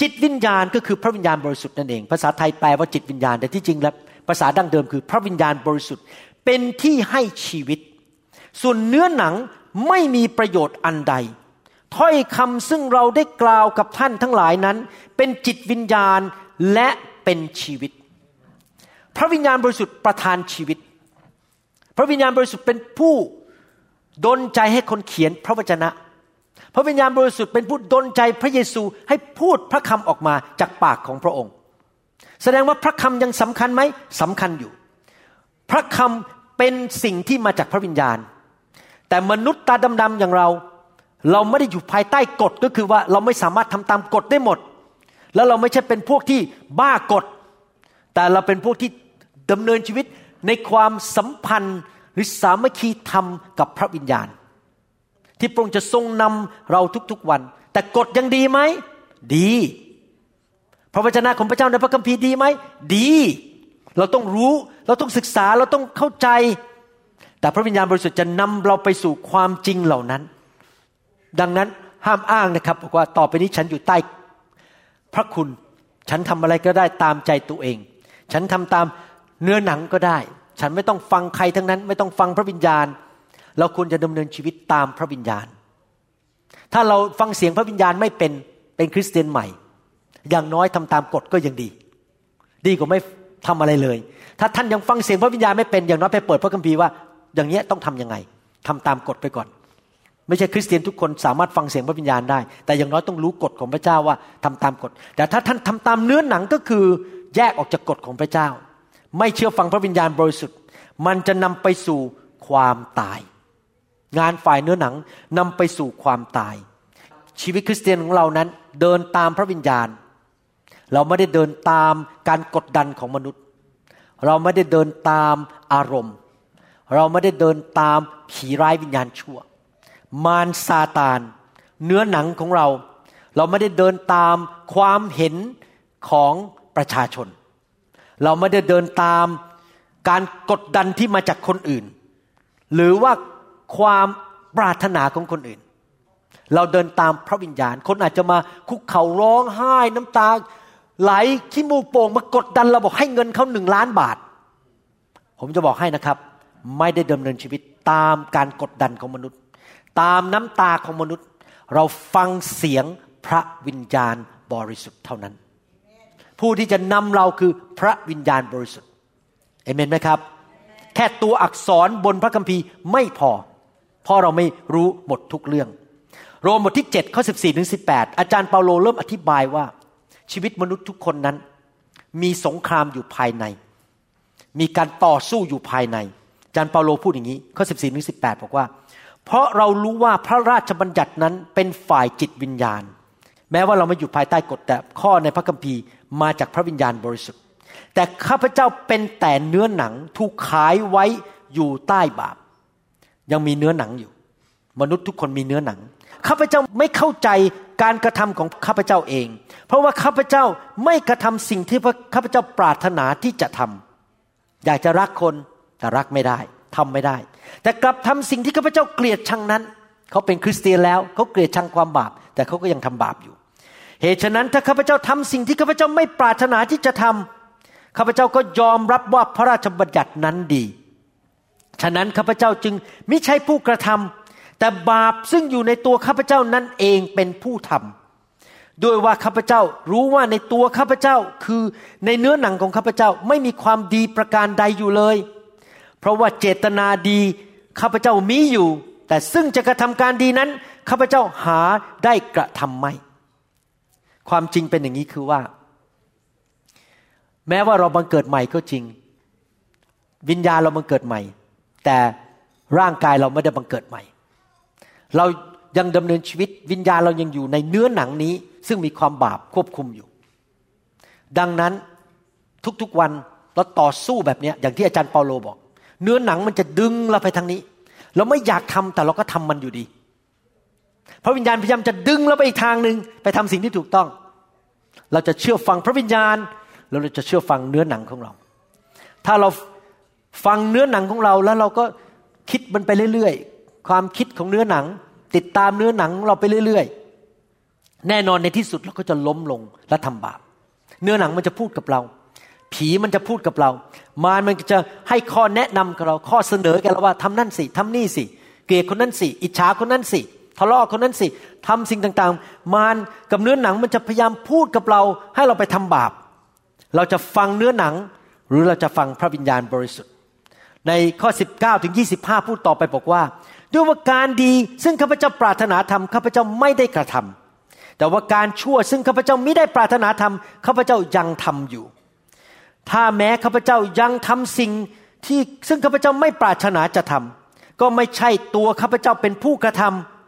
จิตวิญญาณก็คือพระวิญญาณบริสุทธิ์นั่นเอง ภาษาไทยแปลว่าจิตวิญญาณ แต่ที่จริงแล้วภาษาดั้งเดิมคือพระวิญญาณบริสุทธิ์ เป็นที่ให้ชีวิต ส่วนเนื้อหนังไม่มีประโยชน์อันใด ถ้อยคำซึ่งเราได้กล่าวกับท่านทั้งหลายนั้น เป็นจิตวิญญาณและเป็นชีวิต พระวิญญาณบริสุทธิ์ประทานชีวิต พระวิญญาณบริสุทธิ์เป็นผู้ ดลใจให้คนเขียนพระวจนะ พระวิญญาณบริสุทธิ์เป็นผู้ดลใจพระเยซูให้พูดพระคำออกมาจากปากของพระองค์ แสดงว่าพระคำยังสำคัญไหมสำคัญอยู่ พระคำเป็นสิ่งที่มาจากพระวิญญาณ แต่มนุษย์ตาดำๆอย่างเรา เราไม่ได้อยู่ภายใต้กฎก็คือว่าเราไม่สามารถทำตามกฎได้หมด แล้วเราไม่ใช่เป็นพวกที่บ้ากฎ แต่เราเป็นพวกที่ดำเนินชีวิตในความสัมพันธ์ หรือสามัคคีธรรมกับพระวิญญาณ ที่พระองค์จะทรงนำเราทุกๆวัน แต่กฎยังดีไหม ดี พระวจนะของพระเจ้าในพระคัมภีร์ดีไหม ดี เราต้องรู้เราต้องศึกษาเราต้องเข้าใจ แต่พระวิญญาณบริสุทธิ์จะนำเราไปสู่ความจริงเหล่านั้น ดังนั้นห้ามอ้างนะครับบอกว่าต่อไปนี้ฉันอยู่ใต้พระคุณ ฉันทำอะไรก็ได้ตามใจตัวเอง ฉันทำตามเนื้อหนังก็ได้ ฉันไม่ต้องฟังใครทั้งนั้น ไม่ต้องฟังพระวิญญาณ เราควรจะดำเนินชีวิตตามพระวิญญาณ ถ้าเราฟังเสียงพระวิญญาณไม่เป็นเป็นคริสเตียนใหม่ อย่างน้อยทำตามกฎก็ยังดี ดีกว่าไม่ทำอะไรเลย ถ้าท่านยังฟังเสียงพระวิญญาณไม่เป็นอย่างน้อยไปเปิดพระคัมภีร์ว่า อย่างเนี้ยต้องทำยังไงทำตามกฎไปก่อน ไม่ใช่คริสเตียนทุกคนสามารถฟังเสียงพระวิญญาณได้ แต่อย่างน้อยต้องรู้กฎของพระเจ้าว่าทำตามกฎ แต่ถ้าท่านทำตามเนื้อหนังก็คือแยกออกจากกฎของพระเจ้า ไม่เชื่อฟังพระวิญญาณบริสุทธิ์ มันจะนำไปสู่ความตาย งานฝ่ายเนื้อหนังนำไปสู่ความตาย ชีวิตคริสเตียนของเรานั้นเดินตามพระวิญญาณ เราไม่ได้เดินตามการกดดันของมนุษย์ เราไม่ได้เดินตามอารมณ์ เราไม่ได้เดินตามผีร้ายวิญญาณชั่ว มารซาตาน เนื้อหนังของเรา เราไม่ได้เดินตามความเห็นของประชาชน เราไม่ได้เดินตามการกดดันที่มาจากคนอื่น หรือว่าความปรารถนาของคนอื่น เราเดินตามพระวิญญาณ คนอาจจะมาคุกเข่าร้องไห้น้ำตา ไหลขี้มูกโป่งมากดดันเราบอกให้เงินเขาหนึ่งล้านบาท ผมจะบอกให้นะครับ ไม่ได้ดำเนินชีวิตตามการกดดันของมนุษย์ ตามน้ำตาของมนุษย์ เราฟังเสียงพระวิญญาณบริสุทธิ์เท่านั้น ผู้ที่จะนำเราคือพระวิญญาณบริสุทธิ์เอเมนไหมครับ แค่ตัวอักษรบนพระคัมภีร์ไม่พอ เพราะเราไม่รู้หมดทุกเรื่อง โรมบทที่7ข้อ14ถึง18 อาจารย์เปาโลเริ่มอธิบายว่า ชีวิตมนุษย์ทุกคนนั้น มีสงครามอยู่ภายใน มีการต่อสู้อยู่ภายใน อาจารย์เปาโลพูดอย่างนี้ ข้อ 14ถึง18 บอกว่า เพราะเรารู้ว่าพระราชบัญญัตินั้นเป็นฝ่ายจิตวิญญาณ แม้ว่าเราไม่อยู่ภายใต้กฎแต่ข้อในพระคัมภีร์ มาจากพระวิญญาณบริสุทธิ์ แต่ข้าพเจ้าเป็นแต่เนื้อหนังถูกขายไว้อยู่ใต้บาป ยังมีเนื้อหนังอยู่ มนุษย์ทุกคนมีเนื้อหนังข้าพเจ้าไม่เข้าใจการกระทำของข้าพเจ้าเอง เพราะว่าข้าพเจ้าไม่กระทำสิ่งที่ข้าพเจ้าปรารถนาที่จะทำอยากจะรักคนแต่รักไม่ได้ทำไม่ได้ แต่กลับทำสิ่งที่ข้าพเจ้าเกลียดชังนั้น เขาเป็นคริสเตียนแล้วเขาเกลียดชังความบาป แต่เขาก็ยังทำบาปอยู่ เหตุฉะนั้นถ้าข้าพเจ้าทำสิ่งที่ข้าพเจ้าไม่ปรารถนาที่จะทำข้าพเจ้าก็ยอมรับว่าพระราชบัญญัตินั้นดี ฉะนั้นข้าพเจ้าจึงไม่ใช่ผู้กระทำแต่บาปซึ่งอยู่ในตัวข้าพเจ้านั่นเองเป็นผู้ทำด้วยว่าข้าพเจ้ารู้ว่าในตัวข้าพเจ้าคือในเนื้อหนังของข้าพเจ้าไม่มีความดีประการใดอยู่เลย เพราะว่าเจตนาดีข้าพเจ้ามีอยู่ แต่ซึ่งจะกระทำการดีนั้นข้าพเจ้าหาได้กระทำไม่ ความจริงเป็นอย่างนี้คือว่า แม้ว่าเราบังเกิดใหม่ก็จริง วิญญาณเราบังเกิดใหม่ แต่ร่างกายเราไม่ได้บังเกิดใหม่ เรายังดำเนินชีวิตวิญญาณเรายังอยู่ในเนื้อหนังนี้ ซึ่งมีความบาปควบคุมอยู่ ดังนั้นทุกๆวันเราต่อสู้แบบนี้อย่างที่อาจารย์เปาโลบอก เนื้อหนังมันจะดึงเราไปทางนี้ เราไม่อยากทำแต่เราก็ทำมันอยู่ดีพระวิญญาณพยายามจะดึงเราไปอีกทางหนึ่งไปทำสิ่งที่ถูกต้อง เราจะเชื่อฟังพระวิญญาณ แล้วเราจะเชื่อฟังเนื้อหนังของเรา ถ้าเราฟังเนื้อหนังของเราแล้วเราก็คิดมันไปเรื่อยๆ ความคิดของเนื้อหนัง ติดตามเนื้อหนังของเราไปเรื่อยๆ แน่นอนในที่สุดเราก็จะล้มลงและทำบาป เนื้อหนังมันจะพูดกับเรา ผีมันจะพูดกับเรา มารมันจะให้ข้อแนะนำกับเรา ข้อเสนอแกเราว่าทำนั่นสิทำนี่สิ เกลียดคนนั้นสิ อิจฉาคนนั้นสิ ทะเลาะคนนั้นสิทำสิ่งต่างๆ มารกับเนื้อหนังมันจะพยายามพูดกับเราให้เราไปทำบาป เราจะฟังเนื้อหนัง หรือเราจะฟังพระวิญญาณบริสุทธิ์ ในข้อ 19ถึง25 พูดต่อไปบอกว่า ด้วยว่าการดีซึ่งข้าพเจ้าปรารถนาทำข้าพเจ้าไม่ได้กระทำแต่ว่าการชั่วซึ่งข้าพเจ้าไม่ได้ปรารถนาทำข้าพเจ้ายังทำอยู่ ถ้าแม้ข้าพเจ้ายังทำสิ่งที่ซึ่งข้าพเจ้าไม่ปรารถนาจะทำก็ไม่ใช่ตัวข้าพเจ้าเป็นผู้กระทำ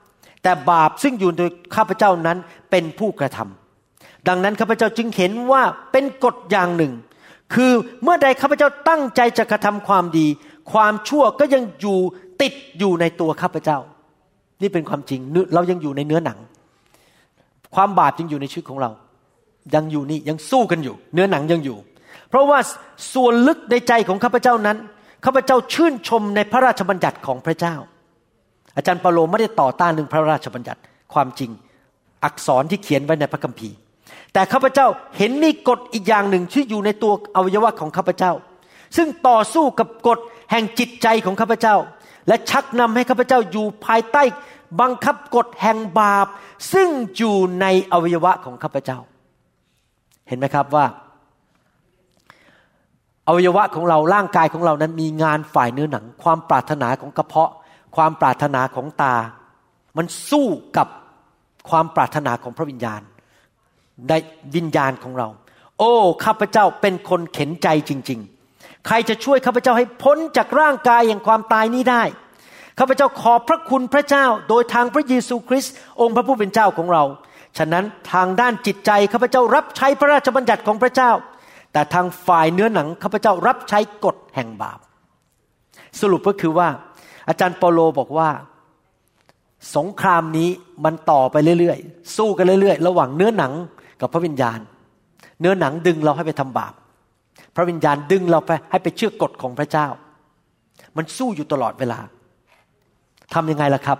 แต่บาปซึ่งอยู่โดยข้าพเจ้านั้นเป็นผู้กระทำดังนั้นข้าพเจ้าจึงเห็นว่าเป็นกฎอย่างหนึ่ง คือเมื่อใดข้าพเจ้าตั้งใจจะกระทำความดี ความชั่วก็ยังอยู่ติดอยู่ในตัวข้าพเจ้า นี่เป็นความจริงเรายังอยู่ในเนื้อหนัง ความบาปยังอยู่ในชีวิตของเรา ยังอยู่นี่ยังสู้กันอยู่ เนื้อหนังยังอยู่ เพราะว่าส่วนลึกในใจของข้าพเจ้านั้นข้าพเจ้าชื่นชมในพระราชบัญญัติของพระเจ้า อาจารย์เปาโลไม่ได้ต่อต้านเรื่องพระราชบัญญัติความจริง อักษรที่เขียนไว้ในพระคัมภีร์ แต่ข้าพเจ้าเห็นมีกฎอีกอย่างหนึ่งที่อยู่ในตัวอวัยวะของข้าพเจ้า ซึ่งต่อสู้กับกฎแห่งจิตใจของข้าพเจ้า และชักนำให้ข้าพเจ้าอยู่ภายใต้ บังคับกฎแห่งบาป ซึ่งอยู่ในอวัยวะของข้าพเจ้า เห็นไหมครับว่าอวัยวะของเราร่างกายของเรานั้นมีงานฝ่ายเนื้อหนัง ความปรารถนาของกระเพาะ ความปรารถนาของตา มันสู้กับความปรารถนาของพระวิญญาณในวิญญาณของเรา โอ้ข้าพเจ้าเป็นคนเข็นใจจริง ๆ ใครจะช่วยข้าพเจ้าให้พ้นจากร่างกายอย่างความตายนี้ได้ข้าพเจ้าขอบพระคุณพระเจ้า โดยทางพระเยซูคริสต์องค์พระผู้เป็นเจ้าของเรา ฉะนั้นทางด้านจิตใจข้าพเจ้ารับใช้พระราชบัญญัติของพระเจ้า แต่ทางฝ่ายเนื้อหนังข้าพเจ้ารับใช้กฎแห่งบาป สรุปก็คือว่า อาจารย์เปโลบอกว่า สงครามนี้มันต่อไปเรื่อยๆ สู้กันเรื่อยๆ ระหว่างเนื้อหนังกับพระวิญญาณ เนื้อหนังดึงเราให้ไปทำบาป พระวิญญาณดึงเราไปให้ไปเชื่อกฎของพระเจ้า มันสู้อยู่ตลอดเวลาทำยังไงล่ะครับ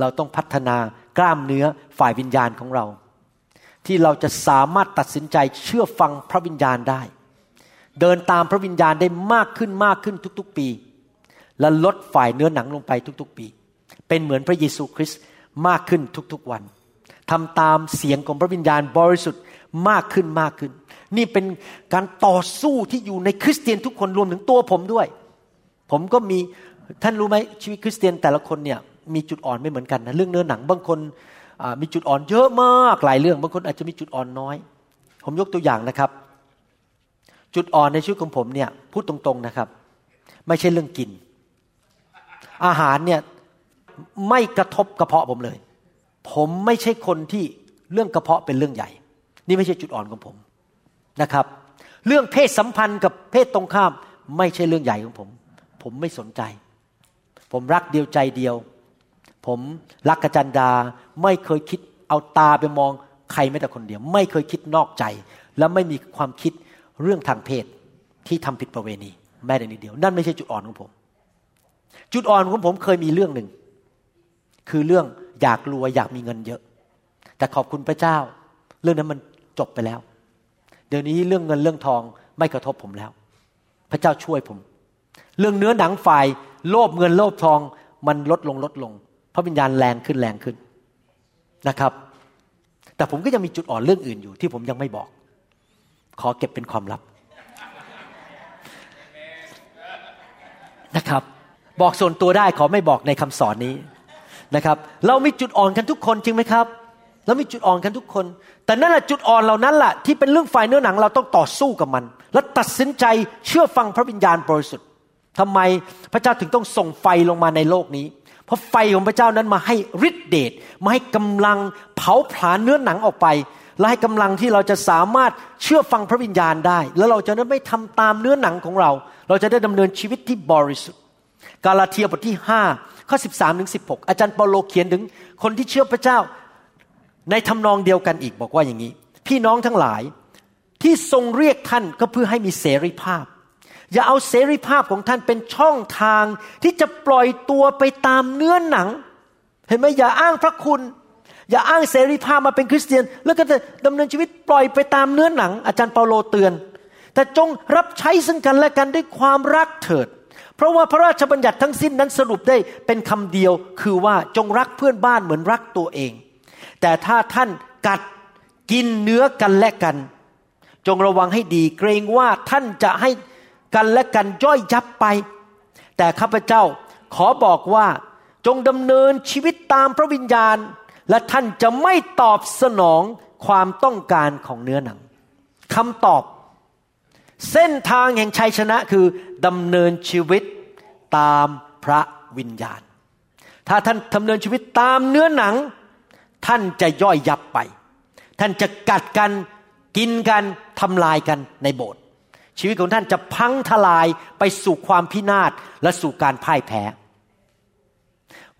เราต้องพัฒนากล้ามเนื้อฝ่ายวิญญาณของเรา ที่เราจะสามารถตัดสินใจเชื่อฟังพระวิญญาณได้ เดินตามพระวิญญาณได้มากขึ้นมากขึ้นทุก ๆ ปี และลดฝ่ายเนื้อหนังลงไปทุกๆปี เป็นเหมือนพระเยซูคริสต์มากขึ้นทุกๆวันทำตามเสียงของพระวิญญาณบริสุทธิ์มากขึ้นมากขึ้น นี่เป็นการต่อสู้ที่อยู่ในคริสเตียนทุกคนรวมถึงตัวผมด้วย ผมก็มีท่านรู้ไหมชีวิตคริสเตียนแต่ละคนเนี่ยมีจุดอ่อนไม่เหมือนกันนะเรื่องเนื้อหนังบางคนมีจุดอ่อนเยอะมากหลายเรื่องบางคนอาจจะมีจุดอ่อนน้อย ผมยกตัวอย่างนะครับ จุดอ่อนในชีวิตของผมเนี่ยพูดตรงๆนะครับ ไม่ใช่เรื่องกิน อาหารเนี่ยไม่กระทบกระเพาะผมเลย ผมไม่ใช่คนที่เรื่องกระเพาะเป็นเรื่องใหญ่ นี่ไม่ใช่จุดอ่อนของผมนะครับ เรื่องเพศสัมพันธ์กับเพศตรงข้าม ไม่ใช่เรื่องใหญ่ของผม ผมไม่สนใจ ผมรักเดียวใจเดียว ผมรักกระจันดาไม่เคยคิดเอาตาไปมองใครแม้แต่คนเดียว ไม่เคยคิดนอกใจ และไม่มีความคิดเรื่องทางเพศที่ทำผิดประเวณีแม้แต่นิดเดียว นั่นไม่ใช่จุดอ่อนของผม จุดอ่อนของผมเคยมีเรื่องหนึ่ง คือเรื่องอยากรวยอยากมีเงินเยอะ แต่ขอบคุณพระเจ้า เรื่องนั้นมันจบไปแล้ว เดี๋ยวนี้เรื่องเงินเรื่องทองไม่กระทบผมแล้ว พระเจ้าช่วยผม เรื่องเนื้อหนังฝ่าย โลภเงินโลภทองมันลดลงลดลงพระวิญญาณแรงขึ้นแรงขึ้นนะครับ แต่ผมก็ยังมีจุดอ่อนเรื่องอื่นอยู่ ที่ผมยังไม่บอก ขอเก็บเป็นความลับนะครับ บอกส่วนตัวได้ขอไม่บอกในคำสอนนี้นะครับ เรามีจุดอ่อนกันทุกคนจริงไหมครับ เรามีจุดอ่อนกันทุกคน แต่นั่นแหละจุดอ่อนเหล่านั้นแหละที่เป็นเรื่องฝ่ายเนื้อหนังเราต้องต่อสู้กับมัน และตัดสินใจเชื่อฟังพระวิญญาณบริสุทธิ์ทำไมพระเจ้าถึงต้องส่งไฟลงมาในโลกนี้ เพราะไฟของพระเจ้านั้นมาให้ฤทธิเดชมาให้กำลังเผาผลาญเนื้อหนังออกไป และให้กำลังที่เราจะสามารถเชื่อฟังพระวิญญาณได้ แล้วเราจะไม่ทำตามเนื้อหนังของเรา เราจะได้ดำเนินชีวิตที่บริสุทธิ์ กาลาเทียบทที่5ข้อ13ถึง16 อาจารย์เปาโลเขียนถึงคนที่เชื่อพระเจ้า ในทำนองเดียวกันอีกบอกว่าอย่างนี้ พี่น้องทั้งหลายที่ทรงเรียกท่านก็เพื่อให้มีเสรีภาพ อย่าเอาเสรีภาพของท่านเป็นช่องทางที่จะปล่อยตัวไปตามเนื้อหนัง เห็นไหมอย่าอ้างพระคุณ อย่าอ้างเสรีภาพมาเป็นคริสเตียน แล้วก็จะดำเนินชีวิตปล่อยไปตามเนื้อหนัง อาจารย์เปาโลเตือน แต่จงรับใช้ซึ่งกันและกันด้วยความรักเถิด เพราะว่าพระราชบัญญัติทั้งสิ้นนั้นสรุปได้เป็นคำเดียว คือว่าจงรักเพื่อนบ้านเหมือนรักตัวเอง แต่ถ้าท่านกัดกินเนื้อกันและกัน จงระวังให้ดีเกรงว่าท่านจะให้กันและกันย่อยยับไป แต่ข้าพเจ้าขอบอกว่าจงดำเนินชีวิตตามพระวิญญาณ และท่านจะไม่ตอบสนองความต้องการของเนื้อหนังคำตอบ เส้นทางแห่งชัยชนะคือดำเนินชีวิตตามพระวิญญาณ ถ้าท่านดำเนินชีวิตตามเนื้อหนัง ท่านจะย่อยยับไป ท่านจะกัดกันกินกันทำลายกันในโบสถ์ชีวิตของท่านจะพังทลายไปสู่ความพินาศและสู่การพ่ายแพ้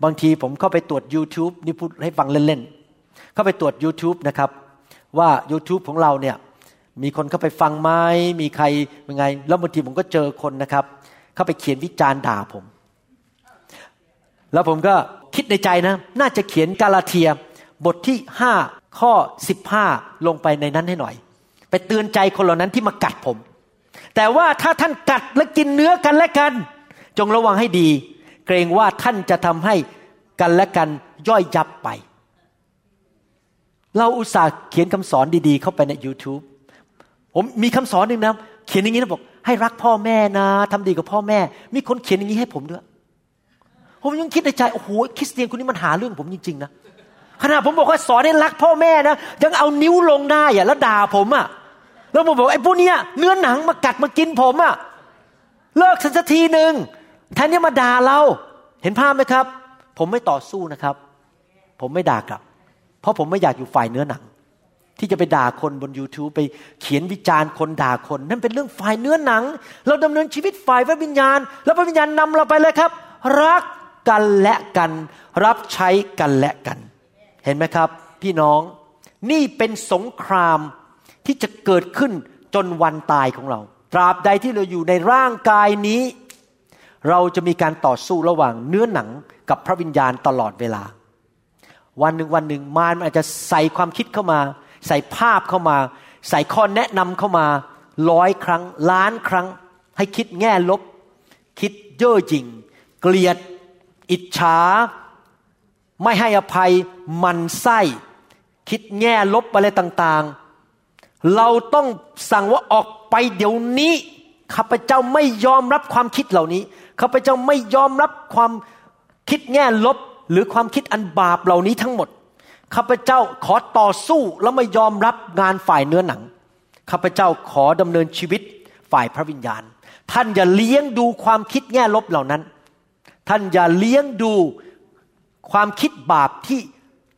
บางทีผมเข้าไปตรวจ YouTube นี่พูดให้ฟังเล่นๆเข้าไปตรวจ YouTube นะครับว่า YouTube ของเราเนี่ย มีคนเข้าไปฟังไหมมีใครยังไง แล้วบางทีผมก็เจอคนนะครับ เข้าไปเขียนวิจารณ์ด่าผม แล้วผมก็คิดในใจนะ น่าจะเขียนกาลาเทียบทที่ห้าข้อสิบห้าลงไปในนั้นให้หน่อย ไปเตือนใจคนเหล่านั้นที่มากัดผม แต่ว่าถ้าท่านกัดและกินเนื้อกันและกัน จงระวังให้ดี เกรงว่าท่านจะทำให้กันและกันย่อยยับไป เราอุตส่าห์เขียนคำสอนดีๆ เข้าไปใน YouTube ผมมีคำสอนหนึ่งนะเขียนอย่างนี้นะบอก ให้รักพ่อแม่นะทำดีกับพ่อแม่ มีคนเขียนอย่างนี้ให้ผมด้วย ผมยังคิดในใจโอ้โหคริสเตียนคนนี้มันหาเรื่องผมจริงๆนะขณะผมบอกว่าสอนให้รักพ่อแม่นะยังเอานิ้วลงได้อะแล้วด่าผมอะแล้วผมบอกไอ้พวกเนี้ยเนื้อหนังมากัดมากินผมอะเลิกสันสักทีหนึ่งแทนที่มาด่าเรา เห็นภาพไหมครับ ผมไม่ต่อสู้นะครับ ผมไม่ด่ากลับ เพราะผมไม่อยากอยู่ฝ่ายเนื้อหนัง ที่จะไปด่าคนบน YouTube ไปเขียนวิจารณ์คนด่าคน นั่นเป็นเรื่องฝ่ายเนื้อหนัง เราดำเนินชีวิตฝ่ายพระวิญญาณ แล้วพระวิญญาณนำเราไปเลยครับ รักกันและกัน รับใช้กันและกัน เห็นไหมครับ พี่น้องนี่เป็นสงครามที่จะเกิดขึ้นจนวันตายของเรา ตราบใดที่เราอยู่ในร่างกายนี้ เราจะมีการต่อสู้ระหว่างเนื้อหนังกับพระวิญญาณตลอดเวลา วันหนึ่งวันหนึ่งมารมันอาจจะใส่ความคิดเข้ามา ใส่ภาพเข้ามา ใส่ข้อแนะนำเข้ามาร้อยครั้ง ล้านครั้ง ให้คิดแง่ลบ คิดเย่อหยิ่ง เกลียด อิจฉา ไม่ให้อภัยมันไส้ คิดแง่ลบอะไรต่างๆ เราต้องสั่งว่าออกไปเดี๋ยวนี้ข้าพเจ้าไม่ยอมรับความคิดเหล่านี้ข้าพเจ้าไม่ยอมรับความคิดแง่ลบหรือความคิดอันบาปเหล่านี้ทั้งหมด ข้าพเจ้าขอต่อสู้แล้วไม่ยอมรับงานฝ่ายเนื้อหนังข้าพเจ้าขอดำเนินชีวิตฝ่ายพระวิญญาณ ท่านอย่าเลี้ยงดูความคิดแง่ลบเหล่านั้น ท่านอย่าเลี้ยงดูความคิดบาปที่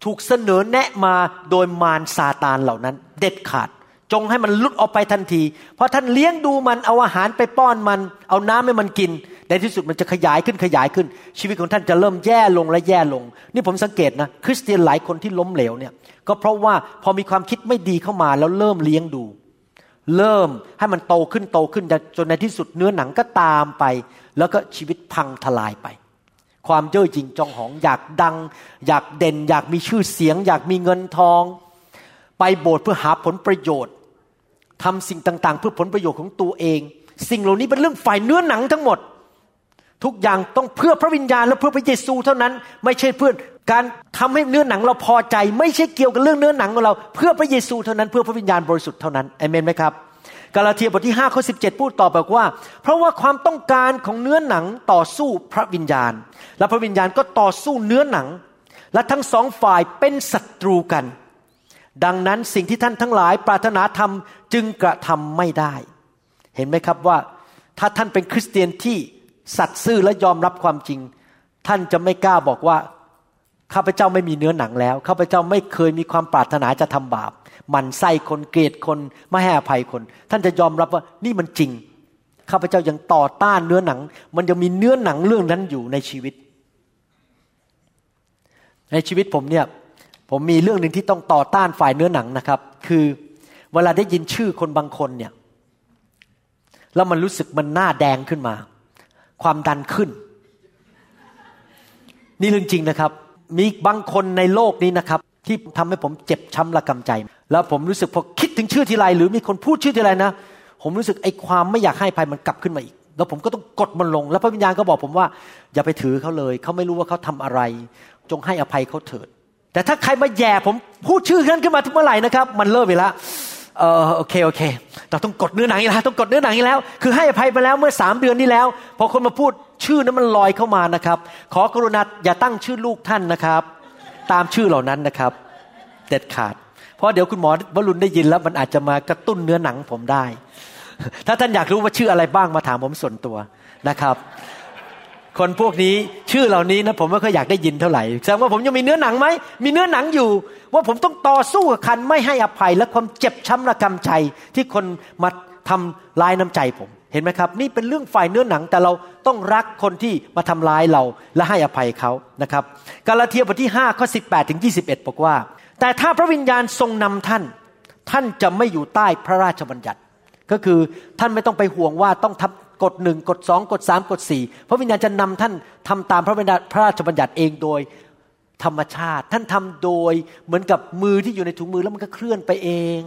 ถูกเสนอแนะมาโดยมารซาตานเหล่านั้น เด็ดขาด จงให้มันลุดออกไปทันที เพราะท่านเลี้ยงดูมันเอาอาหารไปป้อนมัน เอาน้ำให้มันกิน ในที่สุดมันจะขยายขึ้นขยายขึ้น ชีวิตของท่านจะเริ่มแย่ลงและแย่ลง นี่ผมสังเกตนะ คริสเตียนหลายคนที่ล้มเหลวเนี่ย ก็เพราะว่าพอมีความคิดไม่ดีเข้ามาแล้วเริ่มเลี้ยงดู เริ่มให้มันโตขึ้นโตขึ้นจนในที่สุดเนื้อหนังก็ตามไป แล้วก็ชีวิตพังทลายไปความเย่อหยิ่งจองหองอยากดัง อยากเด่น อยากมีชื่อเสียง อยากมีเงินทอง ไปโบสถ์เพื่อหาผลประโยชน์ ทำสิ่งต่างๆ เพื่อผลประโยชน์ของตัวเอง สิ่งเหล่านี้เป็นเรื่องฝ่ายเนื้อหนังทั้งหมด ทุกอย่างต้องเพื่อพระวิญญาณและเพื่อพระเยซูเท่านั้น ไม่ใช่เพื่อการทำให้เนื้อหนังเราพอใจ ไม่ใช่เกี่ยวกับเรื่องเนื้อหนังของเรา เพื่อพระเยซูเท่านั้นเพื่อพระวิญญาณบริสุทธิ์เท่านั้นเอเมนไหมครับกาลาเทียบทที่5ข้อ17 พูดต่อบอกว่า เพราะว่าความต้องการของเนื้อหนังต่อสู้พระวิญญาณ และพระวิญญาณก็ต่อสู้เนื้อหนัง และทั้งสองฝ่ายเป็นศัตรูกัน ดังนั้นสิ่งที่ท่านทั้งหลายปรารถนาทำจึงกระทำไม่ได้ เห็นไหมครับว่า ถ้าท่านเป็นคริสเตียนที่สัตย์ซื่อและยอมรับความจริง ท่านจะไม่กล้าบอกว่าข้าพเจ้าไม่มีเนื้อหนังแล้วข้าพเจ้าไม่เคยมีความปรารถนาจะทำบาป มันไส้คนเกลียดคนไม่ให้อภัยคน ท่านจะยอมรับว่านี่มันจริงข้าพเจ้ายังต่อต้านเนื้อหนัง มันยังมีเนื้อหนังเรื่องนั้นอยู่ในชีวิต ในชีวิตผมเนี่ย ผมมีเรื่องหนึ่งที่ต้องต่อต้านฝ่ายเนื้อหนังนะครับ คือเวลาได้ยินชื่อคนบางคนเนี่ย แล้วมันรู้สึกมันหน้าแดงขึ้นมา ความดันขึ้น นี่เรื่องจริงนะครับ มีบางคนในโลกนี้นะครับ ที่ทำให้ผมเจ็บช้ำระกำใจ แล้วผมรู้สึกพอคิดถึงชื่อทีไรหรือมีคนพูดชื่อทีไรนะผมรู้สึกไอ้ความไม่อยากให้ภัยมันกลับขึ้นมาอีก แล้วผมก็ต้องกดมันลง แล้วพระวิญญาณก็บอกผมว่า อย่าไปถือเขาเลย เขาไม่รู้ว่าเขาทำอะไร จงให้อภัยเขาเถิด แต่ถ้าใครมาแย่ผมพูดชื่อนั้นขึ้นมาทุกเมื่อไหร่นะครับ มันเริ่มไปแล้วเออโอเคโอเค เราต้องกดเนื้อหนังอีกแล้วต้องกดเนื้อหนังอีกแล้ว คือให้อภัยไปแล้วเมื่อสามเดือนนี้แล้ว พอคนมาพูดชื่อนั้นมันลอยเข้ามานะครับ ขอกรุณาอย่าตั้งชื่อลูกท่านนะครับ ตามชื่อเหล่านั้นนะครับ เด็ดขาด เพราะเดี๋ยวคุณหมอวรุณได้ยินแล้ว มันอาจจะมากระตุ้นเนื้อหนังผมได้ ถ้าท่านอยากรู้ว่าชื่ออะไรบ้างมาถามผมส่วนตัวนะครับ คนพวกนี้ชื่อเหล่านี้นะผมไม่ค่อยอยากได้ยินเท่าไหร่แสดงว่าผมยังมีเนื้อหนังไหมมีเนื้อหนังอยู่ ว่าผมต้องต่อสู้กับคันไม่ให้อภัยและความเจ็บช้ำระกำใจที่คนมาทำร้ายน้ำใจผม เห็นไหมครับ นี่เป็นเรื่องฝ่ายเนื้อหนังแต่เราต้องรักคนที่มาทำร้ายเราและให้อภัยเขานะครับกาลาเทียบทที่5ข้อ18ถึง21 บอกว่า แต่ถ้าพระวิญญาณทรงนำท่าน ท่านจะไม่อยู่ใต้พระราชบัญญัติ ก็คือท่านไม่ต้องไปห่วงว่าต้องทำ กฎหนึ่งกฎสองกฎสามกฎสี่พระวิญญาณจะนำท่านทำตามพระบัญญัติพระราชบัญญัติเองโดยธรรมชาติ ท่านทำโดยเหมือนกับมือที่อยู่ในถุงมือแล้วมันก็เคลื่อนไปเอง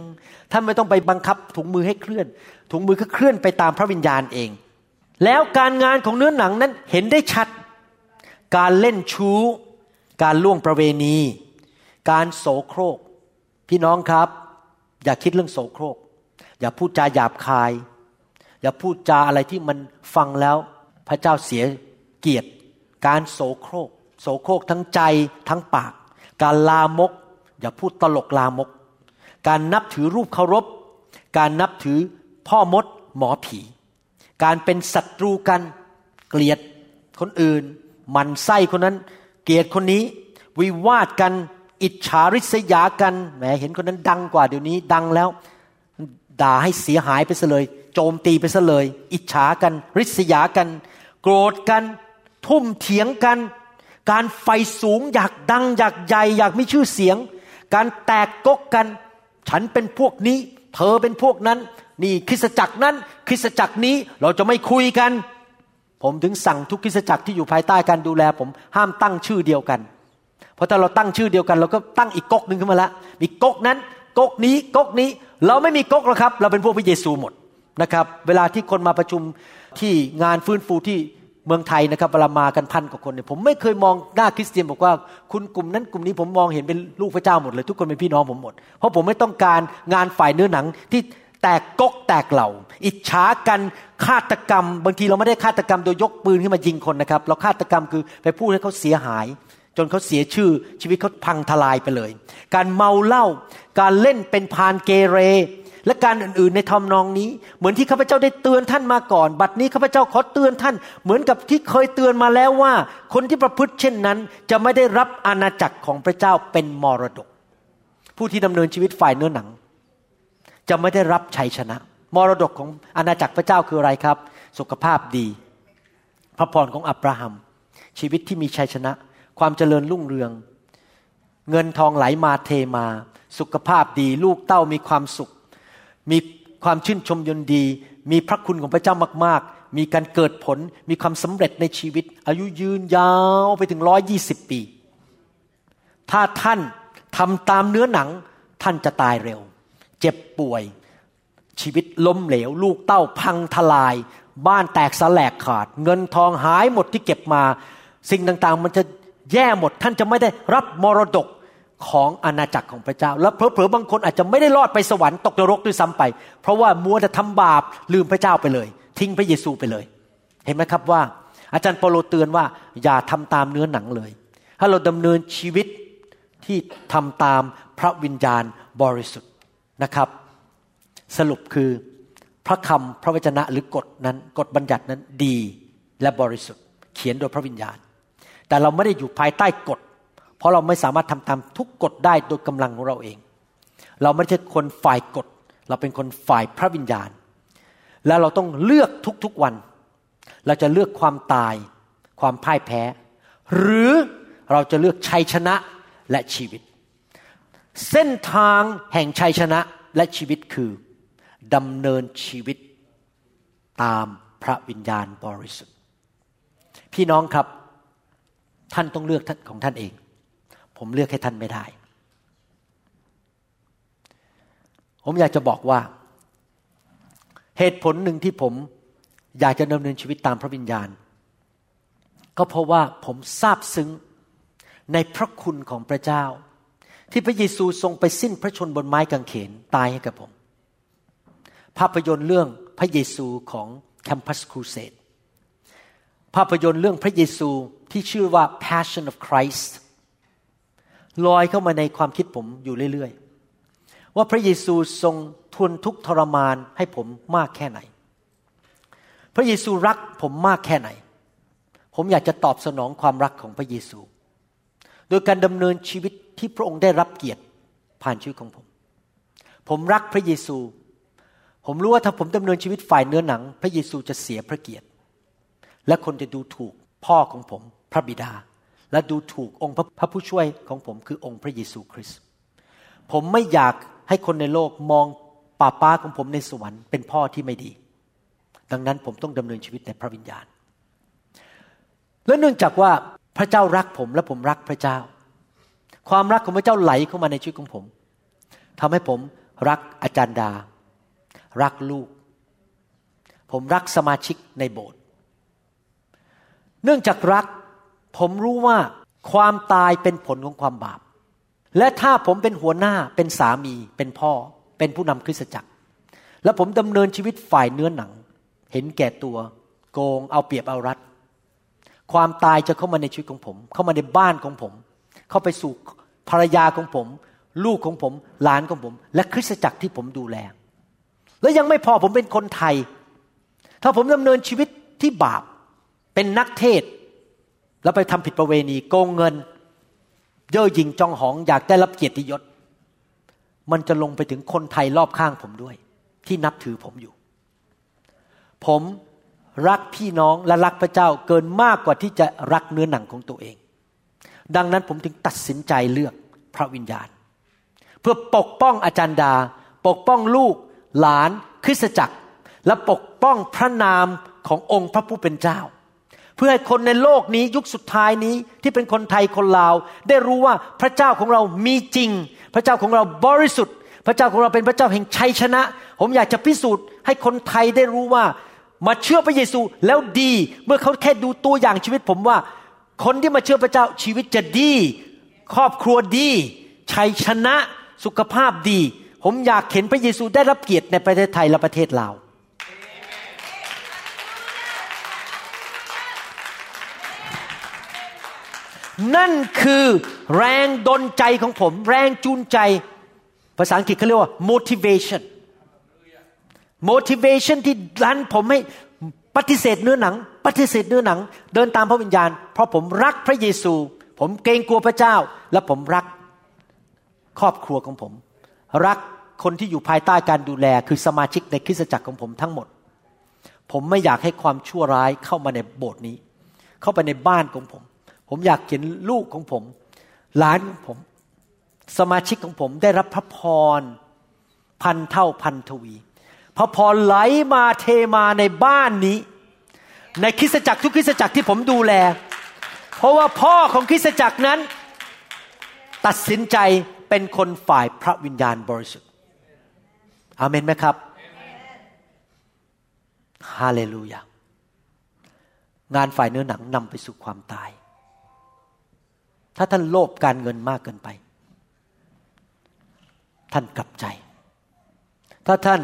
ท่านไม่ต้องไปบังคับถุงมือให้เคลื่อน ถุงมือก็เคลื่อนไปตามพระวิญญาณเอง แล้วการงานของเนื้อหนังนั้นเห็นได้ชัด การเล่นชู้ การล่วงประเวณี การโสโครก พี่น้องครับ อย่าคิดเรื่องโสโครก อย่าพูดจาหยาบคาย อย่าพูดจาอะไรที่มันฟังแล้ว พระเจ้าเสียเกียรติ การโสโครก โสโครกทั้งใจทั้งปาก การลามก อย่าพูดตลกลามก การนับถือรูปเคารพ การนับถือพ่อมดหมอผี การเป็นศัตรูกัน เกลียดคนอื่นหมันไส้คนนั้น เกลียดคนนี้ วิวาทกัน อิจฉาริษยากันแหมเห็นคนนั้นดังกว่าเดี๋ยวนี้ดังแล้วด่าให้เสียหายไปซะเลย โจมตีไปซะเลย อิจฉากัน ริษยากัน โกรธกัน ทุ่มเถียงกัน การไฟสูงอยากดังอยากใหญ่อยากมีชื่อเสียง การแตกกกกัน ฉันเป็นพวกนี้ เธอเป็นพวกนั้น นี่คริสจักรนั้น คริสจักรนี้เราจะไม่คุยกัน ผมถึงสั่งทุกคริสจักรที่อยู่ภายใต้การดูแล ผมห้ามตั้งชื่อเดียวกัน เพราะถ้าเราตั้งชื่อเดียวกัน เราก็ตั้งอีกก๊กหนึ่งขึ้นมาละมีก๊กนั้นก๊กนี้ก๊กนี้ เราไม่มีก๊กหรอกครับ เราเป็นพวกพระเยซูหมด นะครับ เวลาที่คนมาประชุมที่งานฟื้นฟูที่เมืองไทยนะครับเวลามากันพันกว่าคนเนี่ยผมไม่เคยมองหน้าคริสเตียนบอกว่าคุณกลุ่มนั้นกลุ่มนี้ผมมองเห็นเป็นลูกพระเจ้าหมดเลย ทุกคนเป็นพี่น้องผมหมด เพราะผมไม่ต้องการงานฝ่ายเนื้อหนังที่แตกกกแตกเหล่า อิจฉากันฆาตกรรม บางทีเราไม่ได้ฆาตกรรมโดยยกปืนขึ้นมายิงคนนะครับ เราฆาตกรรมคือไปพูดให้เขาเสียหาย จนเขาเสียชื่อ ชีวิตเขาพังทลายไปเลย การเมาเหล้าการเล่นเป็นพานเกเร และการอื่นๆในทำนองนี้ เหมือนที่ข้าพเจ้าได้เตือนท่านมาก่อน บัดนี้ข้าพเจ้าขอเตือนท่าน เหมือนกับที่เคยเตือนมาแล้วว่า คนที่ประพฤติเช่นนั้น จะไม่ได้รับอาณาจักรของพระเจ้าเป็นมรดก ผู้ที่ดำเนินชีวิตฝ่ายเนื้อหนัง จะไม่ได้รับชัยชนะ มรดกของอาณาจักรพระเจ้าคืออะไรครับ สุขภาพดี พระพรของอับราฮัม ชีวิตที่มีชัยชนะ ความเจริญรุ่งเรือง เงินทองไหลมาเทมา สุขภาพดี ลูกเต้ามีความสุข มีความชื่นชมยินดี มีพระคุณของพระเจ้ามากๆ มีการเกิดผล มีความสำเร็จในชีวิต อายุยืนยาวไปถึงร้อยยี่สิบปี ถ้าท่านทำตามเนื้อหนังท่านจะตายเร็ว เจ็บป่วย ชีวิตล้มเหลว ลูกเต้าพังทลาย บ้านแตกสลกขาด เงินทองหายหมดที่เก็บมา สิ่งต่างๆ มันจะแย่หมดท่านจะไม่ได้รับมรดก ของอาณาจักรของพระเจ้า และเผลอๆบางคนอาจจะไม่ได้รอดไปสวรรค์ตกนรกด้วยซ้ำไป เพราะว่ามัวแต่ทำบาปลืมพระเจ้าไปเลย ทิ้งพระเยซูไปเลย เห็นไหมครับว่า อาจารย์เปโลเตือนว่าอย่าทำตามเนื้อหนังเลย ถ้าเราดำเนินชีวิตที่ทำตามพระวิญญาณบริสุทธิ์นะครับ สรุปคือพระคำพระวจนะหรือกฎนั้นกฎบัญญัตินั้นดีและบริสุทธิ์ เขียนโดยพระวิญญาณ แต่เราไม่ได้อยู่ภายใต้กฎ เพราะเราไม่สามารถทำตามทุกกฎได้โดยกำลังของเราเอง เราไม่ใช่คนฝ่ายกฎ เราเป็นคนฝ่ายพระวิญญาณ และเราต้องเลือกทุกๆวัน เราจะเลือกความตาย ความพ่ายแพ้ หรือเราจะเลือกชัยชนะและชีวิต เส้นทางแห่งชัยชนะและชีวิตคือดำเนินชีวิตตามพระวิญญาณบริสุทธิ์ พี่น้องครับท่านต้องเลือกท่านของท่านเอง ผมเลือกให้ท่านไม่ได้ ผมอยากจะบอกว่า เหตุผลหนึ่งที่ผมอยากจะดำเนินชีวิตตามพระวิญญาณ ก็เพราะว่าผมซาบซึ้งในพระคุณของพระเจ้า ที่พระเยซูทรงไปสิ้นพระชนบนไม้กางเขนตายให้กับผม ภาพยนตร์เรื่องพระเยซูของ Campus Crusade ภาพยนตร์เรื่องพระเยซูที่ชื่อว่า Passion of Christ ลอยเข้ามาในความคิดผมอยู่เรื่อยๆ ว่าพระเยซูทรงทนทุกทรมานให้ผมมากแค่ไหน พระเยซูรักผมมากแค่ไหน ผมอยากจะตอบสนองความรักของพระเยซู โดยการดำเนินชีวิตที่พระองค์ได้รับเกียรติผ่านชีวิตของผม ผมรักพระเยซูผผมรู้ว่าถ้าผมดำเนินชีวิตฝ่ายเนื้อหนัง พระเยซูจะเสียพระเกียรติ และคนจะดูถูกพ่อของผมพระบิดา และดูถูกองค์พระผู้ช่วยของผมคือองค์พระเยซูคริสต์ผมไม่อยากให้คนในโลกมองป้าป้าของผมในสวรรค์เป็นพ่อที่ไม่ดี ดังนั้นผมต้องดำเนินชีวิตในพระวิญญาณ และเนื่องจากว่าพระเจ้ารักผมและผมรักพระเจ้า ความรักของพระเจ้าไหลเข้ามาในชีวิตของผมทำให้ผมรักอาจารย์ดา รักลูก ผมรักสมาชิกในโบสถ์เนื่องจากรัก ผมรู้ว่าความตายเป็นผลของความบาป และถ้าผมเป็นหัวหน้าเป็นสามีเป็นพ่อ เป็นผู้นำคริสตจักร และผมดำเนินชีวิตฝ่ายเนื้อหนัง เห็นแก่ตัวโกงเอาเปรียบเอารัด ความตายจะเข้ามาในชีวิตของผม เข้ามาในบ้านของผม เข้าไปสู่ภรรยาของผม ลูกของผม หลานของผม และคริสตจักรที่ผมดูแล และยังไม่พอผมเป็นคนไทย ถ้าผมดำเนินชีวิตที่บาป เป็นนักเทศ แล้วไปทำผิดประเวณีโกงเงิน เย่อหยิ่งจองหองอยากได้รับเกียรติยศ มันจะลงไปถึงคนไทยรอบข้างผมด้วย ที่นับถือผมอยู่ ผมรักพี่น้องและรักพระเจ้าเกินมากกว่าที่จะรักเนื้อหนังของตัวเอง ดังนั้นผมถึงตัดสินใจเลือกพระวิญญาณ เพื่อปกป้องอาจารย์ดา ปกป้องลูก หลาน คริสตจักร และปกป้องพระนามขององค์พระผู้เป็นเจ้า เพื่อให้คนในโลกนี้ยุคสุดท้ายนี้ที่เป็นคนไทยคนลาว ได้รู้ว่าพระเจ้าของเรามีจริง พระเจ้าของเราบริสุทธิ์ พระเจ้าของเราเป็นพระเจ้าแห่งชัยชนะ ผมอยากจะพิสูจน์ให้คนไทยได้รู้ว่ามาเชื่อพระเยซูแล้วดี เมื่อเขาแค่ดูตัวอย่างชีวิตผมว่า คนที่มาเชื่อพระเจ้าชีวิตจะดี ครอบครัวดี ชัยชนะสุขภาพดี ผมอยากเห็นพระเยซูได้รับเกียรติในประเทศไทยและประเทศลาว นั่นคือแรงดลใจของผม แรงจูนใจ ภาษาอังกฤษเขาเรียกว่า motivation motivation ที่ดันผมให้ปฏิเสธเนื้อหนัง ปฏิเสธเนื้อหนัง เดินตามพระวิญญาณ เพราะผมรักพระเยซู ผมเกรงกลัวพระเจ้า และผมรักครอบครัวของผม รักคนที่อยู่ภายใต้การดูแล คือสมาชิกในคริสตจักรของผมทั้งหมด ผมไม่อยากให้ความชั่วร้ายเข้ามาในโบสถ์นี้ เข้าไปในบ้านของผม ผมอยากเห็นลูกของผมหลานของผม สมาชิกของผมได้รับพระพรพันเท่าพันทวี พระพรไหลมาเทมาในบ้านนี้ ในคริสตจักรทุกคริสตจักรที่ผมดูแล เพราะว่าพ่อของคริสตจักรนั้น ตัดสินใจเป็นคนฝ่ายพระวิญญาณบริสุทธิ์อาเมนไหมครับฮาเลลูยางานฝ่ายเนื้อหนังนำไปสู่ความตาย ถ้าท่านโลภการเงินมากเกินไป ท่านกลับใจ ถ้าท่าน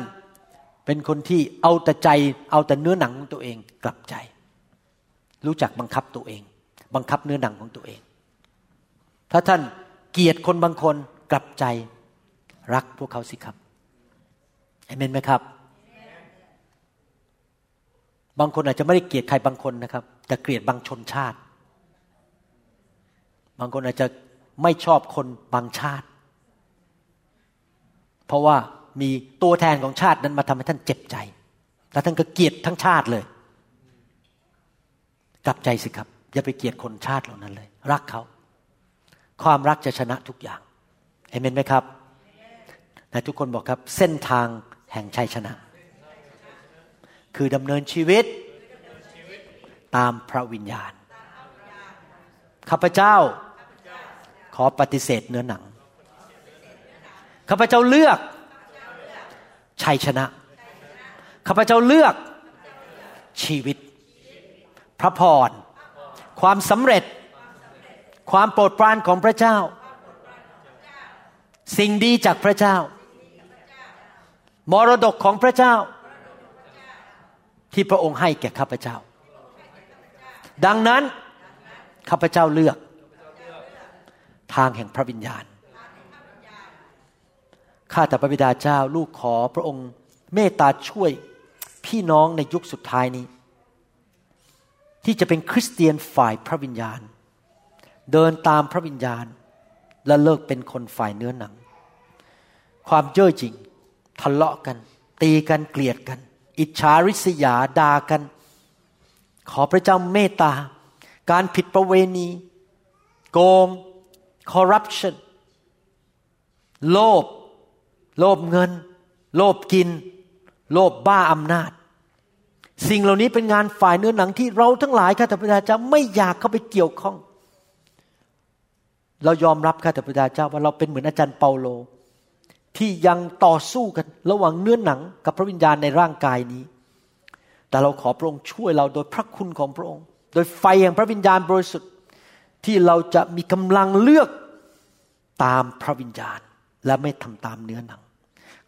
เป็นคนที่เอาแต่ใจ เอาแต่เนื้อหนังของตัวเองกลับใจ รู้จักบังคับตัวเอง บังคับเนื้อหนังของตัวเอง ถ้าท่านเกลียดคนบางคนกลับใจรักพวกเขาสิครับเอเมนไหมครับ บางคนอาจจะไม่ได้เกลียดใครบางคนนะครับ แต่เกลียดบางชนชาติ บางคนอาจจะไม่ชอบคนบางชาติ เพราะว่ามีตัวแทนของชาตินั้นมาทำให้ท่านเจ็บใจ แล้วท่านก็เกลียดทั้งชาติเลย กลับใจสิครับ อย่าไปเกลียดคนชาติเหล่านั้นเลย รักเขา ความรักจะชนะทุกอย่างเอเมนไหมครับแต่ทุกคนบอกครับ เส้นทางแห่งชัยชนะ คือดำเนินชีวิตตามพระวิญญาณ ข้าพเจ้า ขอปฏิเสธเนื้อหนัง ข้าพเจ้าเลือก ชัยชนะ ข้าพเจ้าเลือกชีวิต พระพร ความสำเร็จ ความโปรดปรานของพระเจ้า สิ่งดีจากพระเจ้า มรดกของพระเจ้า ที่พระองค์ให้แก่ข้าพเจ้า ดังนั้น ข้าพเจ้าเลือก ทางแห่งพระวิญญาณ ข้าแต่พระบิดาเจ้าลูกขอพระองค์เมตตาช่วยพี่น้องในยุคสุดท้ายนี้ ที่จะเป็นคริสเตียนฝ่ายพระวิญญาณ เดินตามพระวิญญาณ และเลิกเป็นคนฝ่ายเนื้อหนัง ความเย่อหยิ่งทะเลาะกัน ตีกันเกลียดกัน อิจฉาริษยาด่ากัน ขอพระเจ้าเมตตา การผิดประเวณี โกงคอร์รัปชันโลภ โลภเงิน โลภกิน โลภบ้าอำนาจ สิ่งเหล่านี้เป็นงานฝ่ายเนื้อหนังที่เราทั้งหลายข้าแต่พระเจ้าไม่อยากเข้าไปเกี่ยวข้อง เรายอมรับข้าแต่พระเจ้าว่าเราเป็นเหมือนอาจารย์เปาโล ที่ยังต่อสู้กันระหว่างเนื้อหนังกับพระวิญญาณในร่างกายนี้ แต่เราขอพระองค์ช่วยเราโดยพระคุณของพระองค์ โดยไฟแห่งพระวิญญาณบริสุทธิ์ที่เราจะมีกำลังเลือกตามพระวิญญาณและไม่ทำตามเนื้อหนัง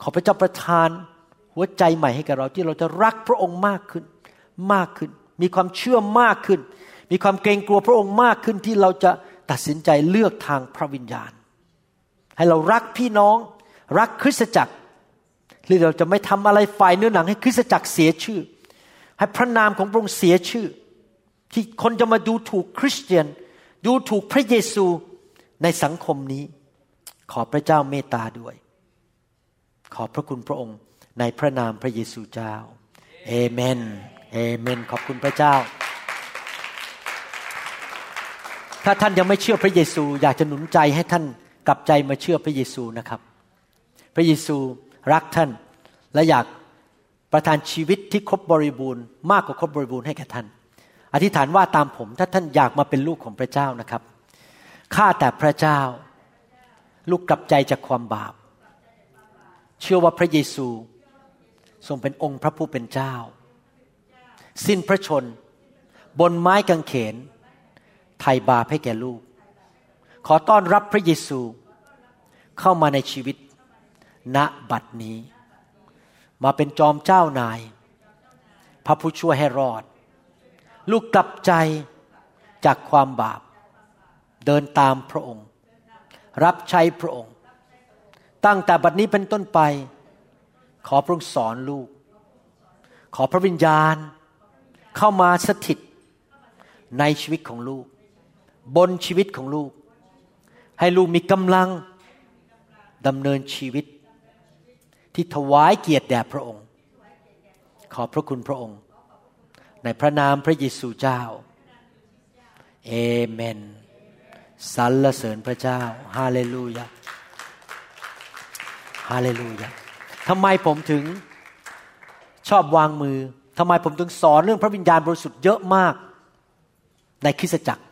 ขอพระเจ้าประทานหัวใจใหม่ให้กับเราที่เราจะรักพระองค์มากขึ้นมากขึ้น มีความเชื่อมากขึ้น มีความเกรงกลัวพระองค์มากขึ้นที่เราจะตัดสินใจเลือกทางพระวิญญาณ ให้เรารักพี่น้องรักคริสตจักรที่เราจะไม่ทำอะไรฝ่ายเนื้อหนังให้คริสตจักรเสียชื่อ ให้พระนามของพระองค์เสียชื่อ ที่คนจะมาดูถูกคริสเตียน ดูถูกพระเยซูในสังคมนี้ ขอพระเจ้าเมตตาด้วย ขอบพระคุณพระองค์ในพระนามพระเยซูเจ้าเอเมนเอเมน ขอบคุณพระเจ้า ถ้าท่านยังไม่เชื่อพระเยซู อยากจะหนุนใจให้ท่านกลับใจมาเชื่อพระเยซูนะครับ พระเยซูรักท่านและอยากประทานชีวิตที่ครบบริบูรณ์มากกว่าครบบริบูรณ์ให้แก่ท่าน อธิษฐานว่าตามผม ถ้าท่านอยากมาเป็นลูกของพระเจ้านะครับข้าแต่พระเจ้า ลูกกลับใจจากความบาป เชื่อว่าพระเยซูทรงเป็นองค์พระผู้เป็นเจ้า สิ้นพระชน บนไม้กางเขน ไถ่บาปให้แก่ลูก ขอต้อนรับพระเยซูเข้ามาในชีวิต ณบัดนี้ มาเป็นจอมเจ้านาย พระผู้ช่วยให้รอด ลูกกลับใจจากความบาป เดินตามพระองค์ รับใช้พระองค์ ตั้งแต่บัดนี้เป็นต้นไป ขอพระองค์สอนลูก ขอพระวิญญาณ เข้ามาสถิตในชีวิตของลูก บนชีวิตของลูก ให้ลูกมีกำลังดำเนินชีวิต ที่ถวายเกียรติแด่พระองค์ ขอพระคุณพระองค์ ในพระนามพระเยซูเจ้าเอเมนสรรเสริญพระเจ้า ฮาเลลูยา ฮาเลลูยาทำไมผมถึงชอบวางมือทำไมผมถึงสอนเรื่องพระวิญญาณบริสุทธิ์เยอะมากในคริสตจักร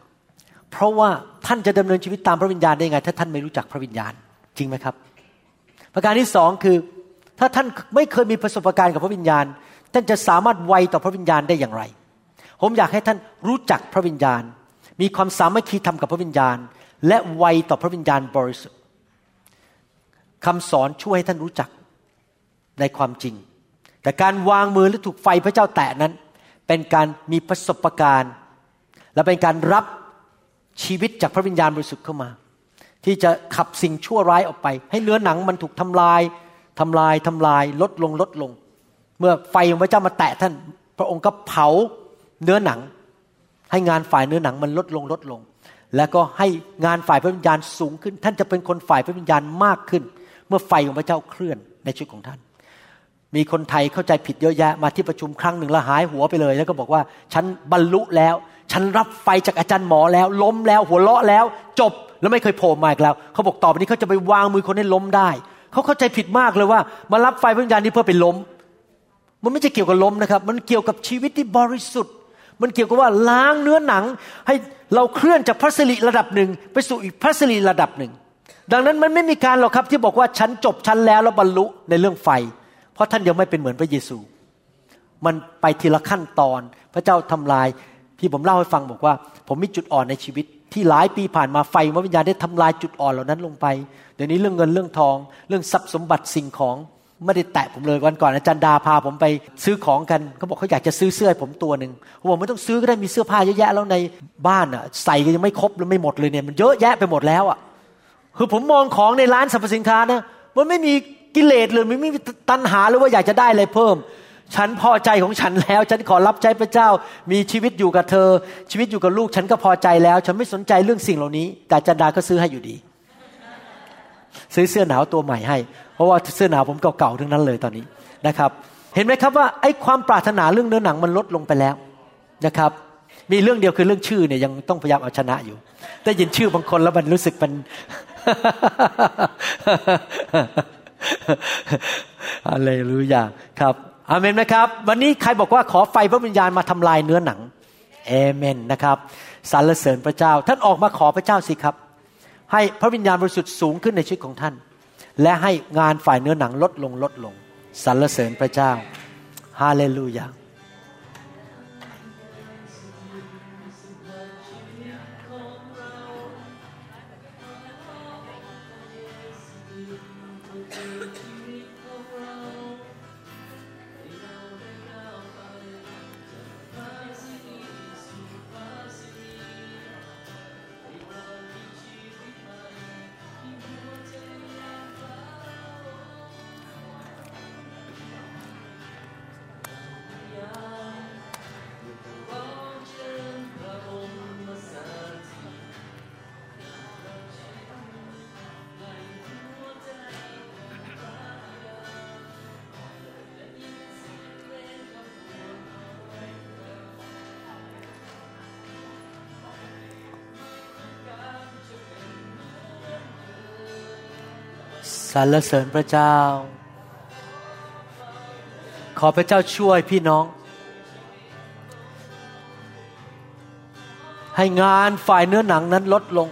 เพราะว่าท่านจะดำเนินชีวิตตามพระวิญญาณได้ไง ถ้าท่านไม่รู้จักพระวิญญาณ จริงไหมครับ ประการที่สองคือ ถ้าท่านไม่เคยมีประสบการณ์กับพระวิญญาณ ท่านจะสามารถไวต่อพระวิญญาณได้อย่างไร ผมอยากให้ท่านรู้จักพระวิญญาณ มีความสามัคคีธรรมกับพระวิญญาณ และไวต่อพระวิญญาณบริสุทธิ์คำสอนช่วยให้ท่านรู้จักในความจริง แต่การวางมือหรือถูกไฟพระเจ้าแตะนั้น เป็นการมีประสบการณ์ และเป็นการรับชีวิตจากพระวิญญาณบริสุทธิ์เข้ามา ที่จะขับสิ่งชั่วร้ายออกไป ให้เนื้อหนังมันถูกทำลายทำลายทำลายลดลงลดลง มื่อไฟของพระเจ้ามาแตะท่าน พระองค์ก็เผาเนื้อหนัง ให้งานฝ่ายเนื้อหนังมันลดลงลดลง แล้วก็ให้งานฝ่ายพระวิญญาณสูงขึ้น ท่านจะเป็นคนฝ่ายพระวิญญาณมากขึ้น เมื่อไฟของพระเจ้าเคลื่อนในชีวิตของท่าน มีคนไทยเข้าใจผิดเยอะแยะมาที่ประชุมครั้งหนึ่งแล้วหายหัวไปเลย แล้วก็บอกว่าฉันบรรลุแล้ว ฉันรับไฟจากอาจารย์หมอแล้ว ล้มแล้วหัวเราะแล้ว จบแล้วไม่เคยโผล่มาอีกแล้วเขาบอกต่อไปนี้เขาจะไปวางมือคนให้ล้มได้เขาเข้าใจผิดมากเลยว่า มารับไฟพระวิญญาณนี้เพื่อไปล้ม มันไม่ใช่เกี่ยวกับล้มนะครับ มันเกี่ยวกับชีวิตที่บริสุทธิ์ มันเกี่ยวกับว่าล้างเนื้อหนัง ให้เราเคลื่อนจากพระสิริระดับหนึ่งไปสู่อีกพระสิริระดับหนึ่ง ดังนั้นมันไม่มีการหรอกครับที่บอกว่าฉันจบฉันแล้วแล้วบรรลุในเรื่องไฟ เพราะท่านยังไม่เป็นเหมือนพระเยซู มันไปทีละขั้นตอน พระเจ้าทำลายพี่ผมเล่าให้ฟังบอกว่า ผมมีจุดอ่อนในชีวิตที่หลายปีผ่านมาไฟวิญญาณได้ทำลายจุดอ่อนเหล่านั้นลงไป เดี๋ยวนี้เรื่องเงินเรื่องทอง เรื่องทรัพย์สมบัติสิ่งของ ไม่ได้แตะผมเลยวันก่อนอาจารย์ดาพาผมไปซื้อของกันเขาบอกเขาอยากจะซื้อเสื้อผมตัวหนึ่งผมบอกไม่ต้องซื้อก็ได้มีเสื้อผ้าเยอะแยะแล้วในบ้านอะใส่ก็ยังไม่ครบหรือไม่หมดเลยเนี่ยมันเยอะแยะไปหมดแล้วอะคือผมมองของในร้านสรรพสินค้านะมันไม่มีกิเลสเลยมันไม่มีตัณหาหรือว่าอยากจะได้อะไรเพิ่ม ฉันพอใจของฉันแล้ว ฉันขอรับใช้พระเจ้า มีชีวิตอยู่กับเธอ ชีวิตอยู่กับลูก ฉันก็พอใจแล้ว ฉันไม่สนใจเรื่องสิ่งเหล่านี้ แต่อาจันดาก็ซื้อให้อยู่ดี ซื้อเสื้อหนาวตัวใหม่ให้ เพราะว่าเสื้อหนาวผมเก่าๆทั้งนั้นเลยตอนนี้นะครับ เห็นไหมครับว่าไอ้ความปรารถนาเรื่องเนื้อหนังมันลดลงไปแล้วนะครับ มีเรื่องเดียวคือเรื่องชื่อเนี่ยยังต้องพยายามเอาชนะอยู่ ได้ยินชื่อบางคนแล้วมันรู้สึกมันอะไรรู้อย่างครับอาเมนไหมครับ วันนี้ใครบอกว่าขอไฟพระวิญญาณมาทำลายเนื้อหนังเอเมนนะครับสรรเสริญพระเจ้า ท่านออกมาขอพระเจ้าสิครับ ให้พระวิญญาณบริสุทธิ์สูงขึ้นในชีวิตของท่าน และให้งานฝ่ายเนื้อหนังลดลงลดลงสรรเสริญพระเจ้าฮาเลลูยา สรรเสริญพระเจ้า ขอพระเจ้าช่วยพี่น้อง ให้งานฝ่ายเนื้อหนังนั้นลดลง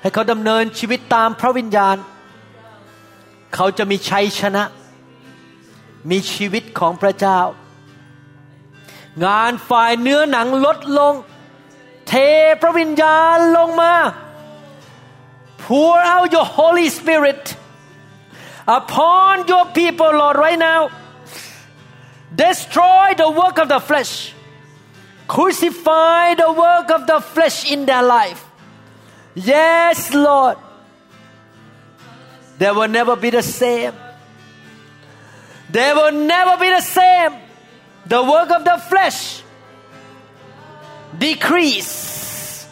ให้เขาดำเนินชีวิตตามพระวิญญาณ เขาจะมีชัยชนะ มีชีวิตของพระเจ้า งานฝ่ายเนื้อหนังลดลง เทพระวิญญาณลงมา pour out your Holy Spirit upon your people, Lord, right now. Destroy the work of the flesh. Crucify the work of the flesh in their life. Yes, Lord. They will never be the same. They will never be the same. The work of the flesh decrease,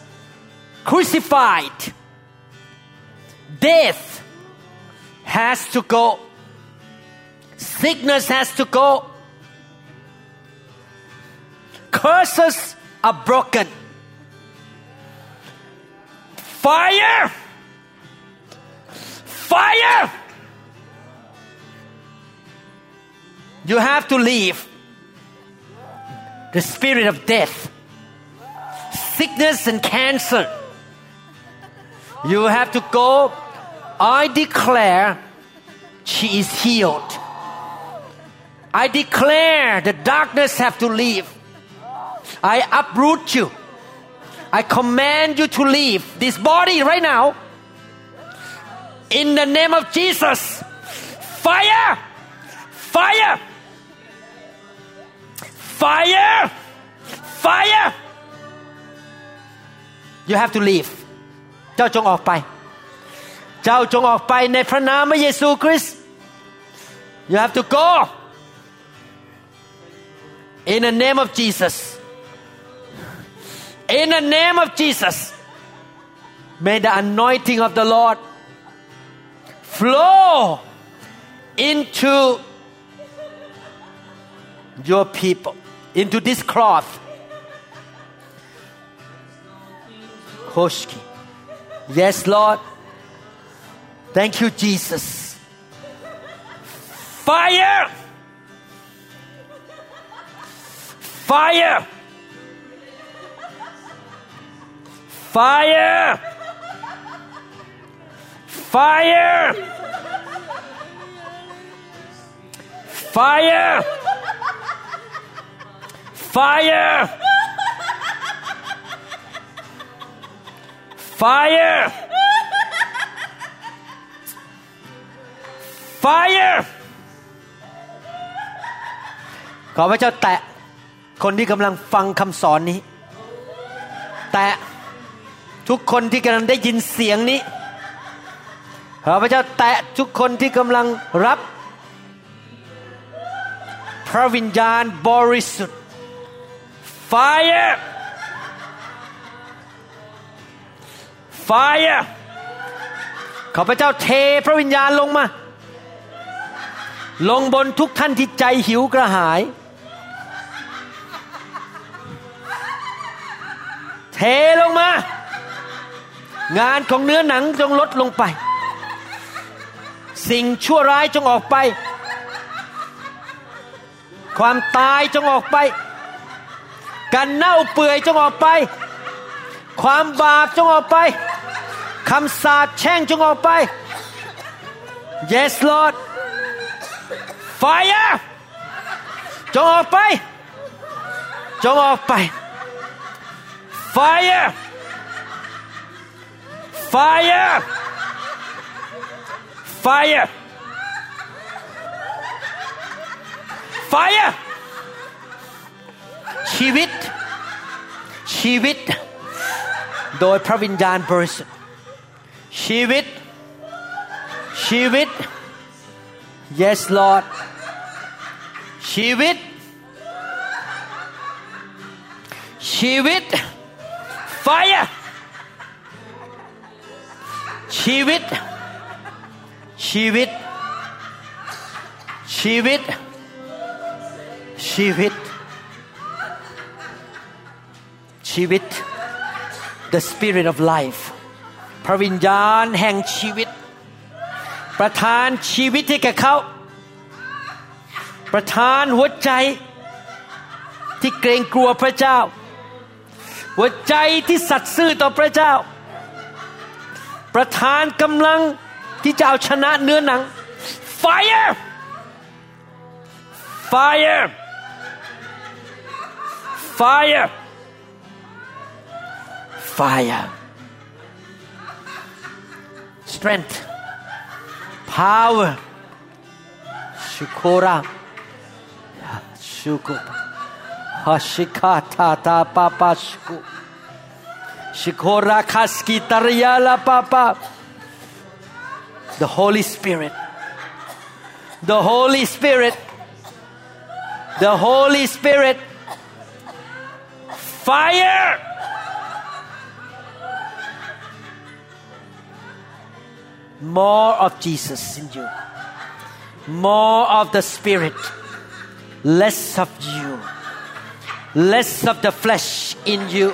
crucified death has to go. Sickness has to go. Curses are broken. Fire! Fire! You have to leave the spirit of death, sickness, and cancer. You have to go I declare she is healed. I declare the darkness have to leave. I uproot you. I command you to leave this body right now. In the name of Jesus. Fire! Fire! Fire! Fire! You have to leave. เจ้าจงออกไป เจ้าจงออกไปในพระนามพระเยซูคริสต์ you have to go in the name of Jesus in the name of Jesus may the anointing of the Lord flow into your people into this cloth Koshki yes Lord Thank you, Jesus. Fire! Fire! Fire! Fire! Fire! Fire! Fire! Fire ขอพระเจ้าแตะคนที่กำลังฟังคำสอนนี้ แตะทุกคนที่กำลังได้ยินเสียงนี้ ขอพระเจ้าแตะทุกคนที่กำลังรับ พระวิญญาณบริสุทธิ์ Fire Fire ขอพระเจ้าเทพระวิญญาณลงมา ลงบนทุกท่านที่ใจหิวกระหาย เทลงมา งานของเนื้อหนังจงลดลงไป สิ่งชั่วร้ายจงออกไป ความตายจงออกไป การเน่าเปื่อยจงออกไป ความบาปจงออกไปคำสาปแช่งจงออกไป Yes Lord Fire จงออกไป จงออกไป Fire Fire Fire Fire ชีวิต ชีวิต โดยพระวิญญาณบริสุทธิ์ชีวิต ชีวิต yes Lord ชีวิต ชีวิต fire ชีวิต ชีวิต ชีวิต ชีวิต ชีวิต the spirit of life พระวิญญาณแห่งชีวิต ประทานชีวิตให้แก่เขา ประทานหัวใจที่เกรงกลัวพระเจ้า หัวใจที่สัตย์ซื่อต่อพระเจ้า ประทานกำลังที่จะเอาชนะเนื้อหนัง fire fire fire fire strength power shukura shuku hashikata ta papa shuku shikora kaski tariyala papa. The holy spirit. The holy spirit. The holy spirit. Fire! More of Jesus in you, more of the Spirit, less of you, less of the flesh in you.